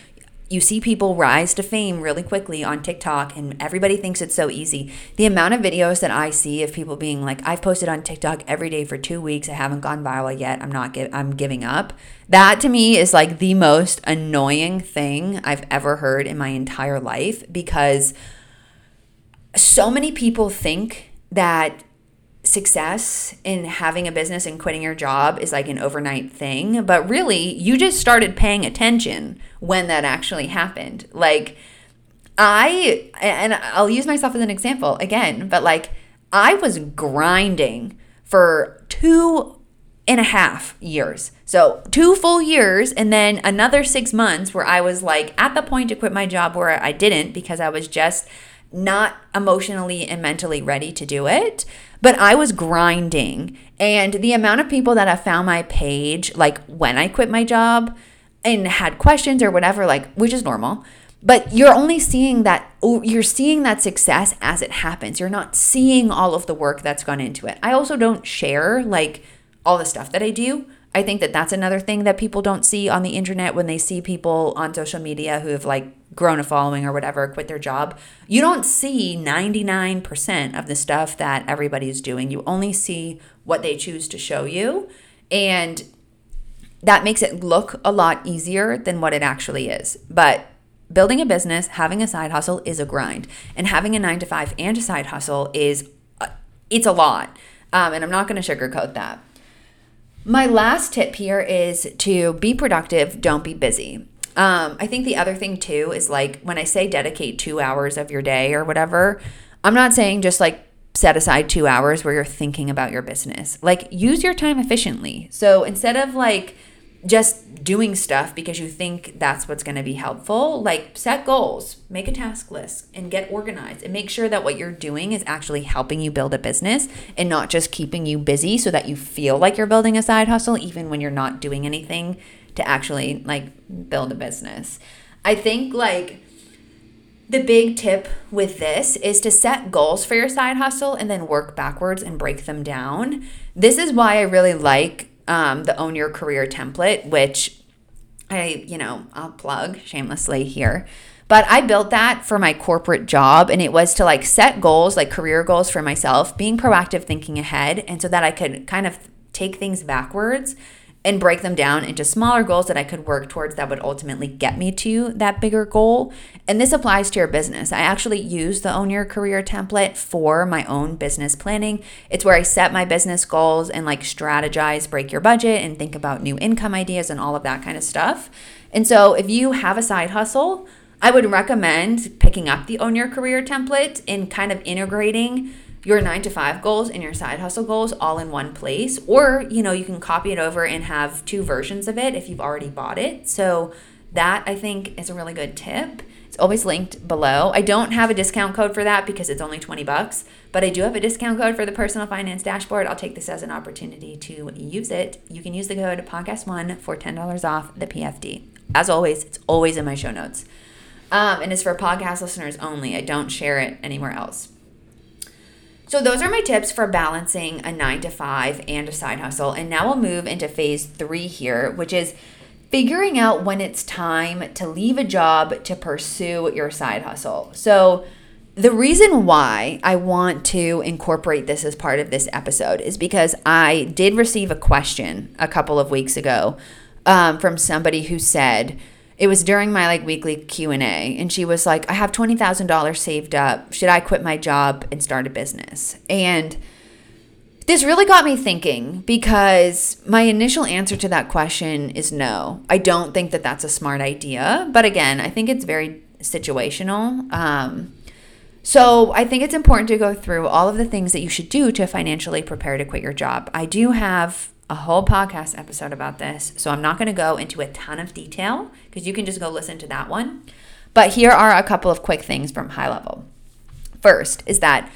you see people rise to fame really quickly on TikTok and everybody thinks it's so easy. The amount of videos that I see of people being like, I've posted on TikTok every day for two weeks. I haven't gone viral yet. I'm not, give, I'm giving up. That to me is like the most annoying thing I've ever heard in my entire life because so many people think that success in having a business and quitting your job is like an overnight thing, but really you just started paying attention when that actually happened. Like I and I'll use myself as an example again, but like I was grinding for two and a half years. So, two full years and then another 6 months where I was like at the point to quit my job where I didn't because I was just not emotionally and mentally ready to do it. But I was grinding. And the amount of people that have found my page, like when I quit my job and had questions or whatever, like, which is normal. But you're only seeing that, oh, you're seeing that success as it happens. You're not seeing all of the work that's gone into it. I also don't share like all the stuff that I do. I think that that's another thing that people don't see on the internet when they see people on social media who have like grown a following or whatever, quit their job, you don't see 99% of the stuff that everybody's doing. You only see what they choose to show you. And that makes it look a lot easier than what it actually is. But building a business, having a side hustle is a grind. And having a nine to five and a side hustle is, uh, it's a lot. Um, and I'm not going to sugarcoat that. My last tip here is to be productive, don't be busy. Um, I think the other thing too is like when I say dedicate two hours of your day or whatever, I'm not saying just like set aside two hours where you're thinking about your business. Like use your time efficiently. So instead of like just doing stuff because you think that's what's going to be helpful, like set goals, make a task list, and get organized and make sure that what you're doing is actually helping you build a business and not just keeping you busy so that you feel like you're building a side hustle even when you're not doing anything to actually like build a business. I think like the big tip with this is to set goals for your side hustle and then work backwards and break them down. This is why I really like um, the Own Your Career template, which I, you know, I'll plug shamelessly here. But I built that for my corporate job, and it was to like set goals, like career goals for myself, being proactive, thinking ahead, and so that I could kind of take things backwards and break them down into smaller goals that I could work towards that would ultimately get me to that bigger goal. And this applies to your business. I actually use the Own Your Career template for my own business planning. It's where I set my business goals and like strategize, break your budget, and think about new income ideas and all of that kind of stuff. And so if you have a side hustle, I would recommend picking up the Own Your Career template and kind of integrating your nine to five goals and your side hustle goals all in one place. Or, you know, you can copy it over and have two versions of it if you've already bought it. So, that I think is a really good tip. It's always linked below. I don't have a discount code for that because it's only 20 bucks, but I do have a discount code for the personal finance dashboard. I'll take this as an opportunity to use it. You can use the code podcast1 for $10 off the PFD. As always, it's always in my show notes. Um, and it's for podcast listeners only. I don't share it anywhere else. So those are my tips for balancing a 9 to 5 and a side hustle. And now we'll move into phase 3 here, which is figuring out when it's time to leave a job to pursue your side hustle. So the reason why I want to incorporate this as part of this episode is because I did receive a question a couple of weeks ago um, from somebody who said, it was during my like weekly q&a and she was like i have $20000 saved up. Should i quit my job and start a business? And this really got me thinking because my initial answer to that question is no. I don't think that that's a smart idea but again i think it's very situational. Um, so I think it's important to go through all of the things that you should do to financially prepare to quit your job. I do have a whole podcast episode about this. So I'm not going to go into a ton of detail because you can just go listen to that one. But here are a couple of quick things from high level. First is that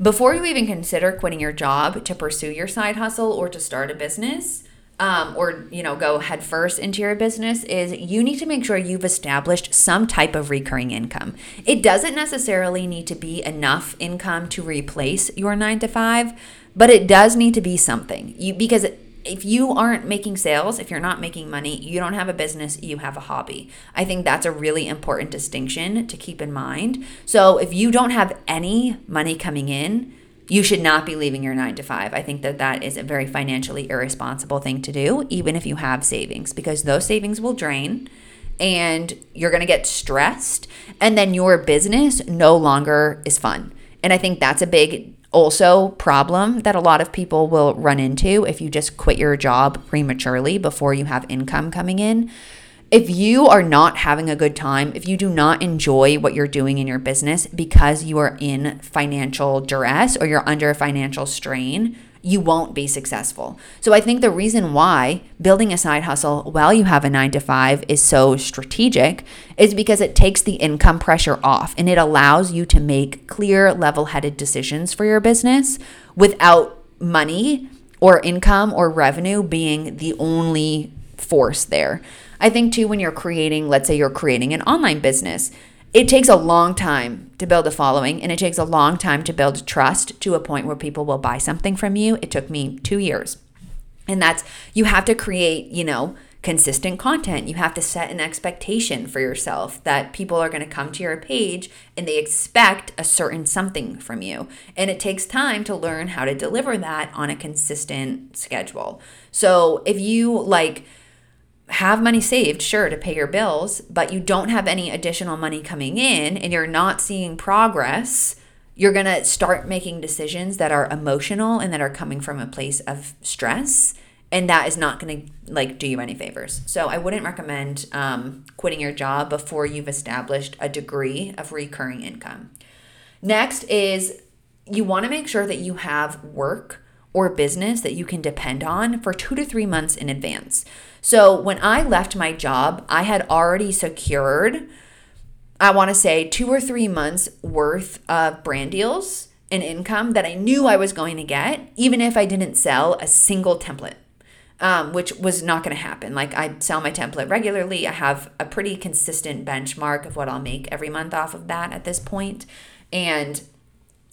before you even consider quitting your job to pursue your side hustle or to start a business, um, or you know go headfirst into your business is you need to make sure you've established some type of recurring income it doesn't necessarily need to be enough income to replace your nine to five but it does need to be something you because if you aren't making sales, if you're not making money, you don't have a business, you have a hobby. I think that's a really important distinction to keep in mind. So if you don't have any money coming in, you should not be leaving your nine to five. I think that that is a very financially irresponsible thing to do, even if you have savings, because those savings will drain and you're going to get stressed. And then your business no longer is fun. And I think that's a big also problem that a lot of people will run into if you just quit your job prematurely before you have income coming in. If you are not having a good time, if you do not enjoy what you're doing in your business because you are in financial duress or you're under financial strain, you won't be successful. So I think the reason why building a side hustle while you have a 9 to 5 is so strategic is because it takes the income pressure off and it allows you to make clear level-headed decisions for your business without money or income or revenue being the only force there. I think too, when you're creating, let's say you're creating an online business, it takes a long time to build a following and it takes a long time to build trust to a point where people will buy something from you. It took me two years. And that's, you have to create, you know, consistent content. You have to set an expectation for yourself that people are going to come to your page and they expect a certain something from you. And it takes time to learn how to deliver that on a consistent schedule. So if you like, have money saved, sure, to pay your bills, but you don't have any additional money coming in and you're not seeing progress, you're going to start making decisions that are emotional and that are coming from a place of stress. And that is not going to like do you any favors. So I wouldn't recommend um, quitting your job before you've established a degree of recurring income. Next is you want to make sure that you have work or business that you can depend on for two to three months in advance. So when I left my job, I had already secured, I want to say, two or three months worth of brand deals and income that I knew I was going to get, even if I didn't sell a single template. Um, which was not going to happen. Like I sell my template regularly. I have a pretty consistent benchmark of what I'll make every month off of that at this point. And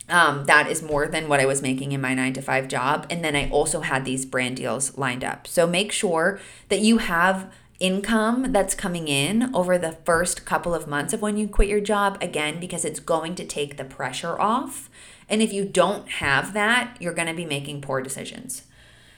um, that is more than what I was making in my nine to five job. And then I also had these brand deals lined up. So make sure that you have income that's coming in over the first couple of months of when you quit your job, again, because it's going to take the pressure off. And if you don't have that, you're going to be making poor decisions.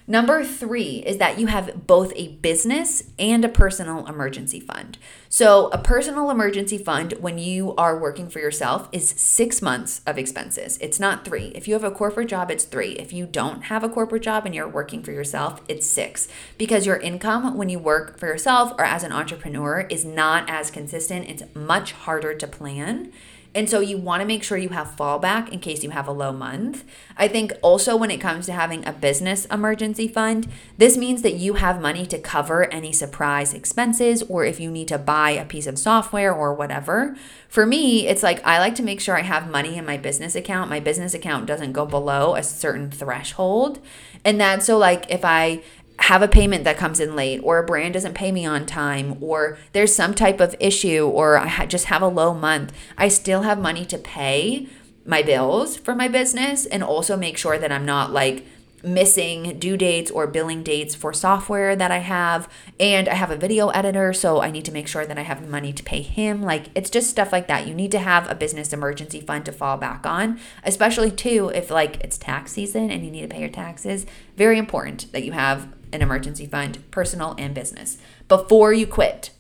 Number three is that you have both a business and a personal emergency fund. So, a personal emergency fund, when you are working for yourself, is six months of expenses. It's not three. If you have a corporate job, it's three. If you don't have a corporate job and you're working for yourself, it's six. Because your income when you work for yourself or as an entrepreneur is not as consistent, it's much harder to plan. And so you want to make sure you have fallback in case you have a low month. I think also when it comes to having a business emergency fund, this means that you have money to cover any surprise expenses or if you need to buy a piece of software or whatever. For me, it's like I like to make sure I have money in my business account. My business account doesn't go below a certain threshold. And that so like if I have a payment that comes in late or a brand doesn't pay me on time or there's some type of issue or I just have a low month, I still have money to pay my bills for my business and also make sure that I'm not like missing due dates or billing dates for software that I have. And I have a video editor, so I need to make sure that I have money to pay him. Like it's just stuff like that. You need to have a business emergency fund to fall back on, especially too if like it's tax season and you need to pay your taxes. Very important that you have an emergency fund, personal and business, before you quit.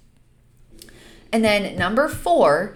And then number four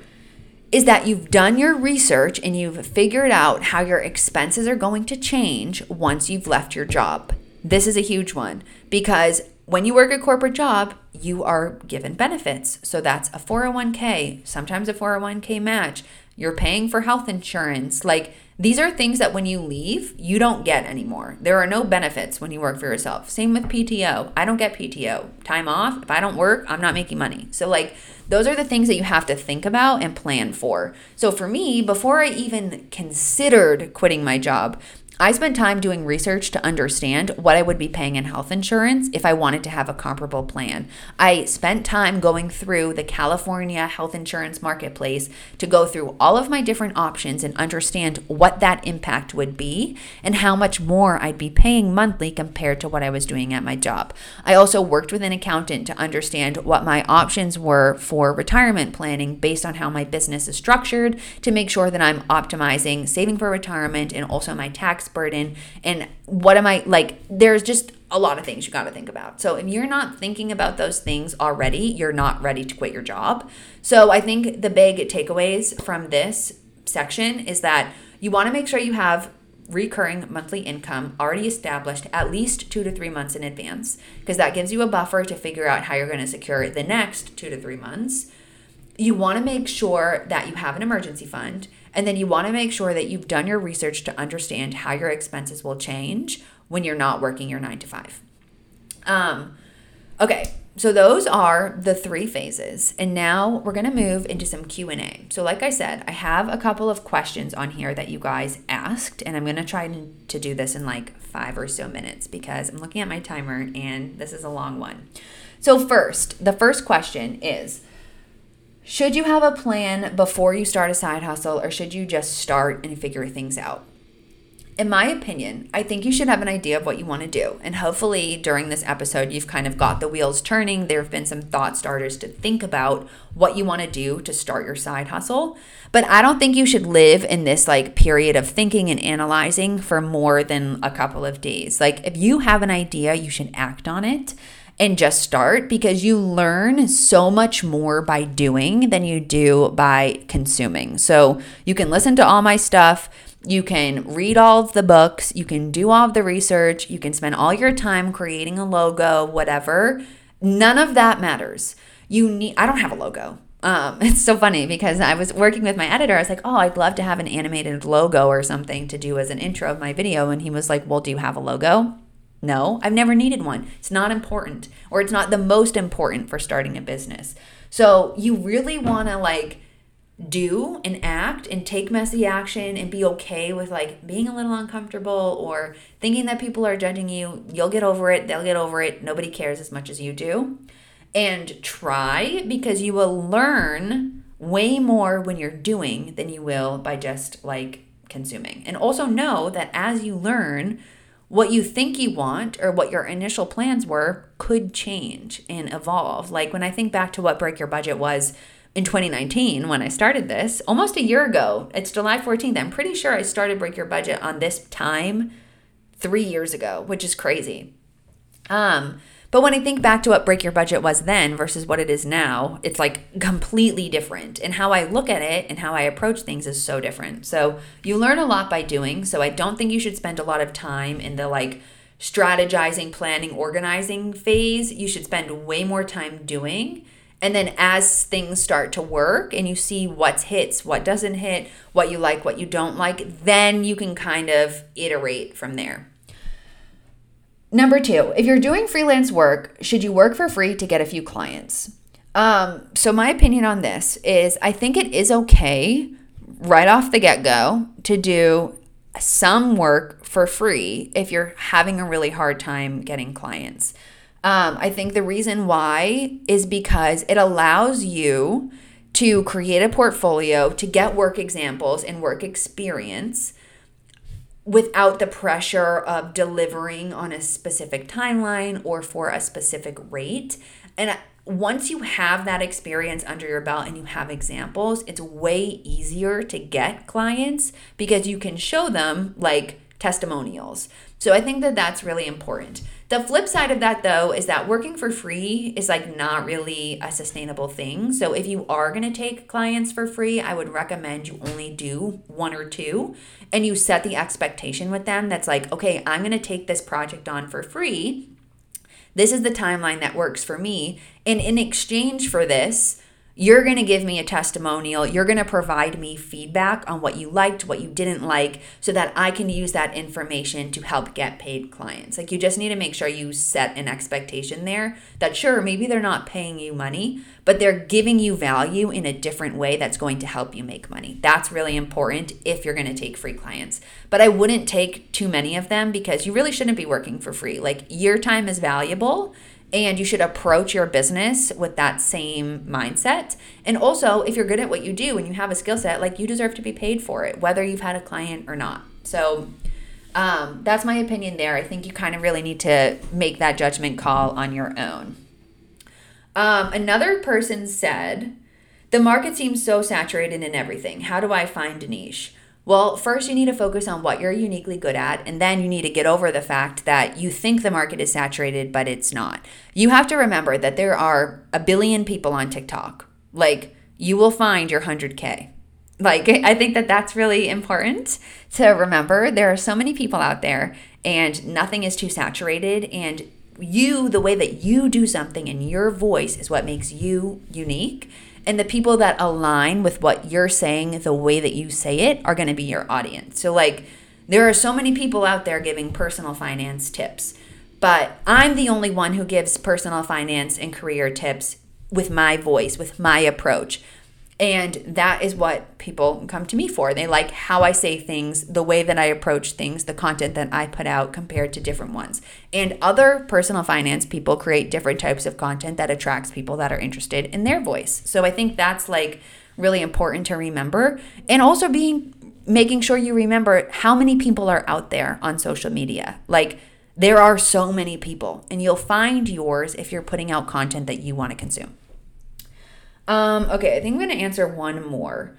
is that you've done your research and you've figured out how your expenses are going to change once you've left your job. This is a huge one because when you work a corporate job, you are given benefits. So that's a 401k, sometimes a 401k match. You're paying for health insurance. Like these are things that when you leave, you don't get anymore. There are no benefits when you work for yourself. Same with PTO. I don't get PTO. Time off. If I don't work, I'm not making money. So, like, those are the things that you have to think about and plan for. So, for me, before I even considered quitting my job, I spent time doing research to understand what I would be paying in health insurance if I wanted to have a comparable plan. I spent time going through the California health insurance marketplace to go through all of my different options and understand what that impact would be and how much more I'd be paying monthly compared to what I was doing at my job. I also worked with an accountant to understand what my options were for retirement planning based on how my business is structured to make sure that I'm optimizing saving for retirement and also my tax burden and what am I like there's just a lot of things you got to think about. So if you're not thinking about those things already, you're not ready to quit your job. So I think the big takeaways from this section is that you want to make sure you have recurring monthly income already established at least 2 to 3 months in advance because that gives you a buffer to figure out how you're going to secure the next 2 to 3 months. You want to make sure that you have an emergency fund and then you want to make sure that you've done your research to understand how your expenses will change when you're not working your nine to five. Um, okay, so those are the three phases. And now we're going to move into some q&a so like i said i have a couple of questions on here that you guys asked and i'm going to try to do this in like five or so minutes because i'm looking at my timer and this is a long one. So first the first question is should you have a plan before you start a side hustle or should you just start and figure things out? In my opinion, I think you should have an idea of what you want to do. And hopefully, during this episode, you've kind of got the wheels turning. There have been some thought starters to think about what you want to do to start your side hustle. But I don't think you should live in this like period of thinking and analyzing for more than a couple of days. Like, if you have an idea, you should act on it and just start because you learn so much more by doing than you do by consuming. So you can listen to all my stuff. You can read all of the books, you can do all of the research, you can spend all your time creating a logo, whatever. None of that matters. You need I don't have a logo. Um, *laughs* it's so funny because I was working with my editor. I was like, "Oh, I'd love to have an animated logo or something to do as an intro of my video." And he was like, "Well, do you have a logo?" No, I've never needed one. It's not important or it's not the most important for starting a business. So you really want to like do and act and take messy action and be okay with like being a little uncomfortable or thinking that people are judging you. You'll get over it, they'll get over it. Nobody cares as much as you do. And try because you will learn way more when you're doing than you will by just like consuming. And also know that as you learn, what you think you want or what your initial plans were could change and evolve. Like when I think back to what Break Your Budget was in 2019 when I started this, almost a year ago, it's July 14th. I'm pretty sure I started Break Your Budget on this time 3 years ago, which is crazy. Um but when I think back to what Break Your Budget was then versus what it is now, it's like completely different. And how I look at it and how I approach things is so different. So you learn a lot by doing. So I don't think you should spend a lot of time in the like strategizing, planning, organizing phase. You should spend way more time doing. And then as things start to work and you see what's hits, what doesn't hit, what you like, what you don't like, then you can kind of iterate from there. Number two, if you're doing freelance work, should you work for free to get a few clients? Um, so, my opinion on this is I think it is okay right off the get go to do some work for free if you're having a really hard time getting clients. Um, I think the reason why is because it allows you to create a portfolio, to get work examples and work experience without the pressure of delivering on a specific timeline or for a specific rate. And once you have that experience under your belt and you have examples, it's way easier to get clients because you can show them like testimonials. So I think that that's really important. The flip side of that, though, is that working for free is like not really a sustainable thing. So if you are going to take clients for free, I would recommend you only do one or two and you set the expectation with them that's like, okay, I'm going to take this project on for free. This is the timeline that works for me. And in exchange for this, you're going to give me a testimonial. You're going to provide me feedback on what you liked, what you didn't like, so that I can use that information to help get paid clients. Like, you just need to make sure you set an expectation there that, sure, maybe they're not paying you money, but they're giving you value in a different way that's going to help you make money. That's really important if you're going to take free clients. But I wouldn't take too many of them because you really shouldn't be working for free. Like, your time is valuable and you should approach your business with that same mindset. And also, if you're good at what you do and you have a skill set, like you deserve to be paid for it, whether you've had a client or not. So, um, that's my opinion there. I think you kind of really need to make that judgment call on your own. Um, another person said, The market seems so saturated in everything. How do I find a niche? Well, first, you need to focus on what you're uniquely good at, and then you need to get over the fact that you think the market is saturated, but it's not. You have to remember that there are a billion people on TikTok. Like, you will find your 100K. Like, *laughs* I think that that's really important to remember. There are so many people out there, and nothing is too saturated. And you, the way that you do something and your voice is what makes you unique. And the people that align with what you're saying, the way that you say it, are going to be your audience. So, like, there are so many people out there giving personal finance tips, but I'm the only one who gives personal finance and career tips with my voice, with my approach. And that is what people come to me for. They like how I say things, the way that I approach things, the content that I put out compared to different ones. And other personal finance people create different types of content that attracts people that are interested in their voice. So I think that's like really important to remember. And also being making sure you remember how many people are out there on social media. Like there are so many people, and you'll find yours if you're putting out content that you want to consume. Um, okay, I think I'm going to answer one more.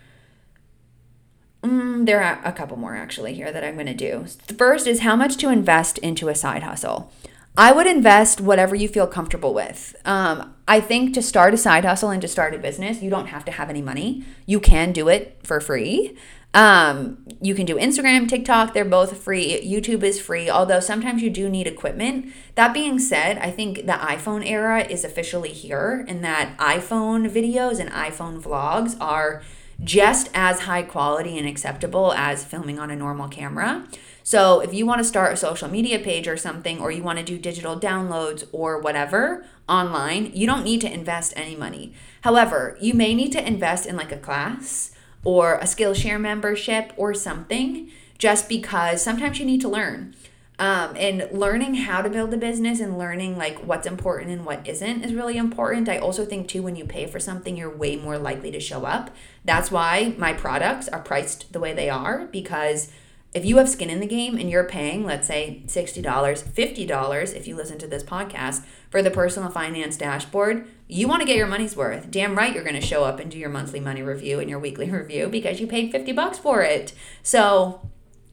Mm, there are a couple more actually here that I'm going to do. The first is how much to invest into a side hustle. I would invest whatever you feel comfortable with. Um, I think to start a side hustle and to start a business, you don't have to have any money. You can do it for free. Um, you can do Instagram, TikTok, they're both free. YouTube is free, although sometimes you do need equipment. That being said, I think the iPhone era is officially here, and that iPhone videos and iPhone vlogs are just as high quality and acceptable as filming on a normal camera. So, if you want to start a social media page or something, or you want to do digital downloads or whatever online, you don't need to invest any money. However, you may need to invest in like a class or a Skillshare membership or something, just because sometimes you need to learn. Um, and learning how to build a business and learning like what's important and what isn't is really important. I also think too when you pay for something, you're way more likely to show up. That's why my products are priced the way they are because if you have skin in the game and you're paying, let's say $60, $50 if you listen to this podcast for the personal finance dashboard, you want to get your money's worth. Damn right you're going to show up and do your monthly money review and your weekly *laughs* review because you paid 50 bucks for it. So,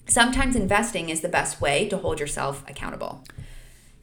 sometimes investing is the best way to hold yourself accountable.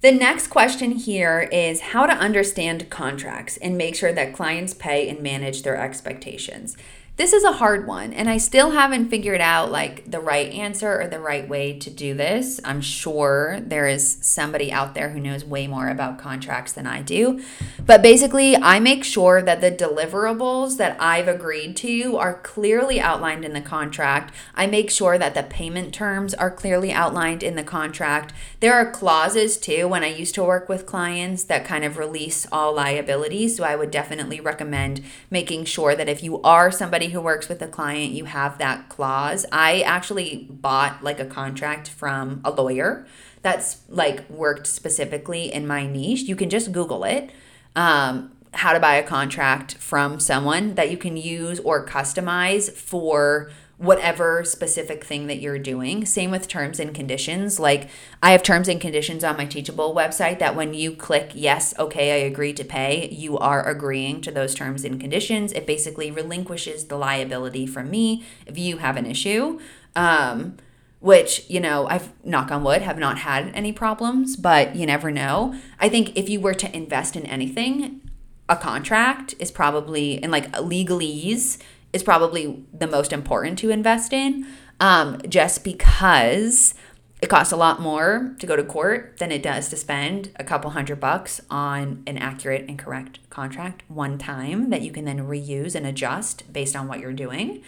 The next question here is how to understand contracts and make sure that clients pay and manage their expectations. This is a hard one, and I still haven't figured out like the right answer or the right way to do this. I'm sure there is somebody out there who knows way more about contracts than I do. But basically, I make sure that the deliverables that I've agreed to are clearly outlined in the contract. I make sure that the payment terms are clearly outlined in the contract. There are clauses too when I used to work with clients that kind of release all liabilities. So I would definitely recommend making sure that if you are somebody who works with a client, you have that clause. I actually bought like a contract from a lawyer that's like worked specifically in my niche. You can just Google it. Um, how to buy a contract from someone that you can use or customize for whatever specific thing that you're doing. Same with terms and conditions. Like I have terms and conditions on my Teachable website that when you click yes, okay, I agree to pay, you are agreeing to those terms and conditions. It basically relinquishes the liability from me if you have an issue. Um, which, you know, I've knock on wood have not had any problems, but you never know. I think if you were to invest in anything, a contract is probably in like legalese is probably the most important to invest in um, just because it costs a lot more to go to court than it does to spend a couple hundred bucks on an accurate and correct contract one time that you can then reuse and adjust based on what you're doing.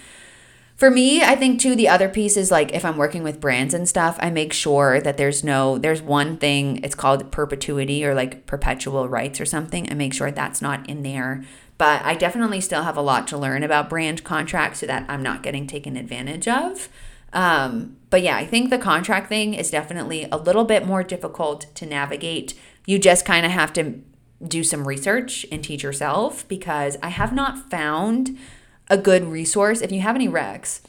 For me, I think too the other piece is like if I'm working with brands and stuff, I make sure that there's no there's one thing it's called perpetuity or like perpetual rights or something. I make sure that's not in there. But I definitely still have a lot to learn about brand contracts so that I'm not getting taken advantage of. Um, but yeah, I think the contract thing is definitely a little bit more difficult to navigate. You just kind of have to do some research and teach yourself because I have not found a good resource. If you have any recs,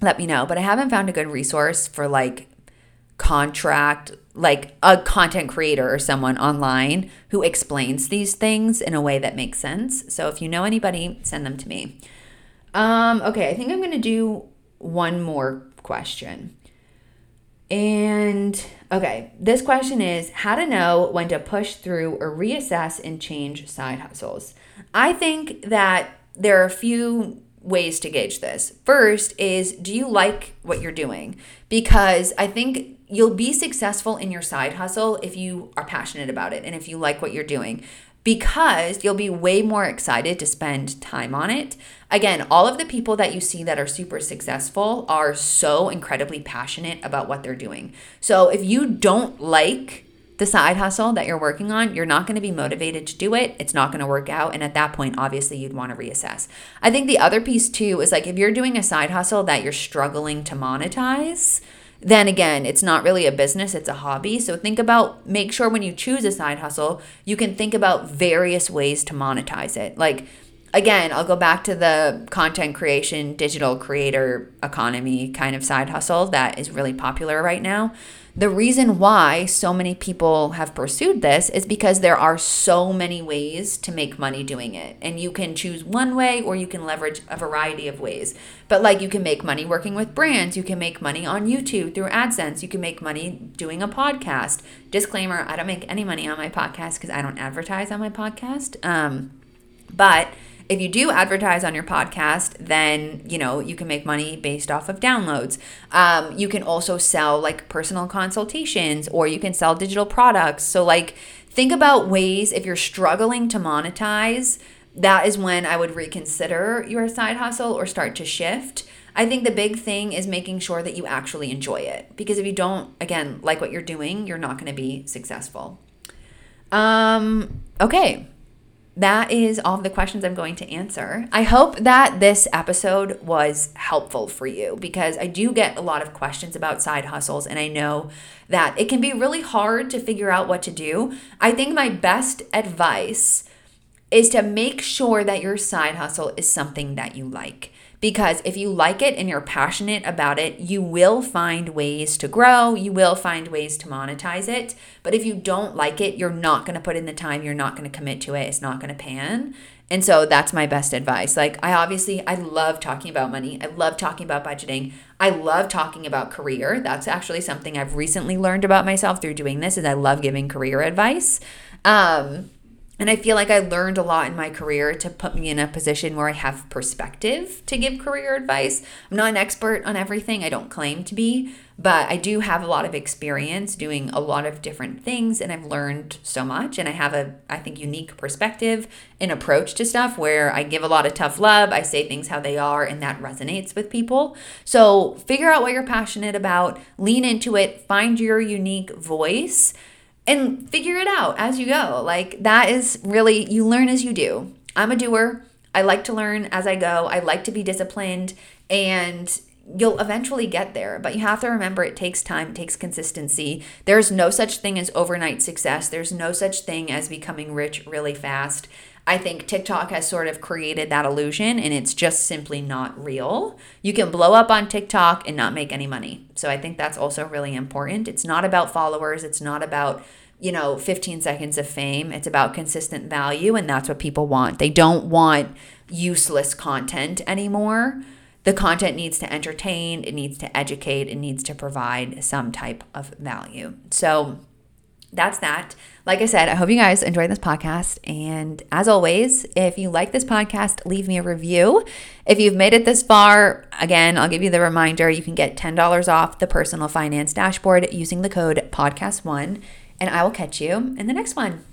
let me know. But I haven't found a good resource for like contract, like a content creator or someone online who explains these things in a way that makes sense. So if you know anybody, send them to me. Um, okay, I think I'm going to do one more question. And okay, this question is how to know when to push through or reassess and change side hustles. I think that there are a few ways to gauge this. First is do you like what you're doing? Because I think you'll be successful in your side hustle if you are passionate about it and if you like what you're doing because you'll be way more excited to spend time on it. Again, all of the people that you see that are super successful are so incredibly passionate about what they're doing. So if you don't like the side hustle that you're working on, you're not going to be motivated to do it. It's not going to work out. And at that point, obviously, you'd want to reassess. I think the other piece too is like if you're doing a side hustle that you're struggling to monetize, then again, it's not really a business, it's a hobby. So think about, make sure when you choose a side hustle, you can think about various ways to monetize it. Like, again, I'll go back to the content creation, digital creator economy kind of side hustle that is really popular right now. The reason why so many people have pursued this is because there are so many ways to make money doing it. And you can choose one way or you can leverage a variety of ways. But like you can make money working with brands, you can make money on YouTube through AdSense, you can make money doing a podcast. Disclaimer, I don't make any money on my podcast because I don't advertise on my podcast. Um, but if you do advertise on your podcast, then you know you can make money based off of downloads. Um, you can also sell like personal consultations, or you can sell digital products. So like think about ways if you're struggling to monetize. That is when I would reconsider your side hustle or start to shift. I think the big thing is making sure that you actually enjoy it because if you don't, again, like what you're doing, you're not going to be successful. Um, okay, that is all the questions I'm going to answer. I hope that this episode was helpful for you because I do get a lot of questions about side hustles, and I know that it can be really hard to figure out what to do. I think my best advice is to make sure that your side hustle is something that you like because if you like it and you're passionate about it, you will find ways to grow, you will find ways to monetize it. But if you don't like it, you're not going to put in the time, you're not going to commit to it, it's not going to pan. And so that's my best advice. Like I obviously I love talking about money. I love talking about budgeting. I love talking about career. That's actually something I've recently learned about myself through doing this is I love giving career advice. Um and I feel like I learned a lot in my career to put me in a position where I have perspective to give career advice. I'm not an expert on everything, I don't claim to be, but I do have a lot of experience doing a lot of different things and I've learned so much and I have a I think unique perspective and approach to stuff where I give a lot of tough love, I say things how they are and that resonates with people. So, figure out what you're passionate about, lean into it, find your unique voice and figure it out as you go. Like that is really, you learn as you do. I'm a doer. I like to learn as I go. I like to be disciplined and you'll eventually get there. But you have to remember it takes time, it takes consistency. There's no such thing as overnight success, there's no such thing as becoming rich really fast. I think TikTok has sort of created that illusion and it's just simply not real. You can blow up on TikTok and not make any money. So I think that's also really important. It's not about followers, it's not about you know 15 seconds of fame it's about consistent value and that's what people want they don't want useless content anymore the content needs to entertain it needs to educate it needs to provide some type of value so that's that. Like I said, I hope you guys enjoyed this podcast. And as always, if you like this podcast, leave me a review. If you've made it this far, again, I'll give you the reminder you can get $10 off the personal finance dashboard using the code podcast1. And I will catch you in the next one.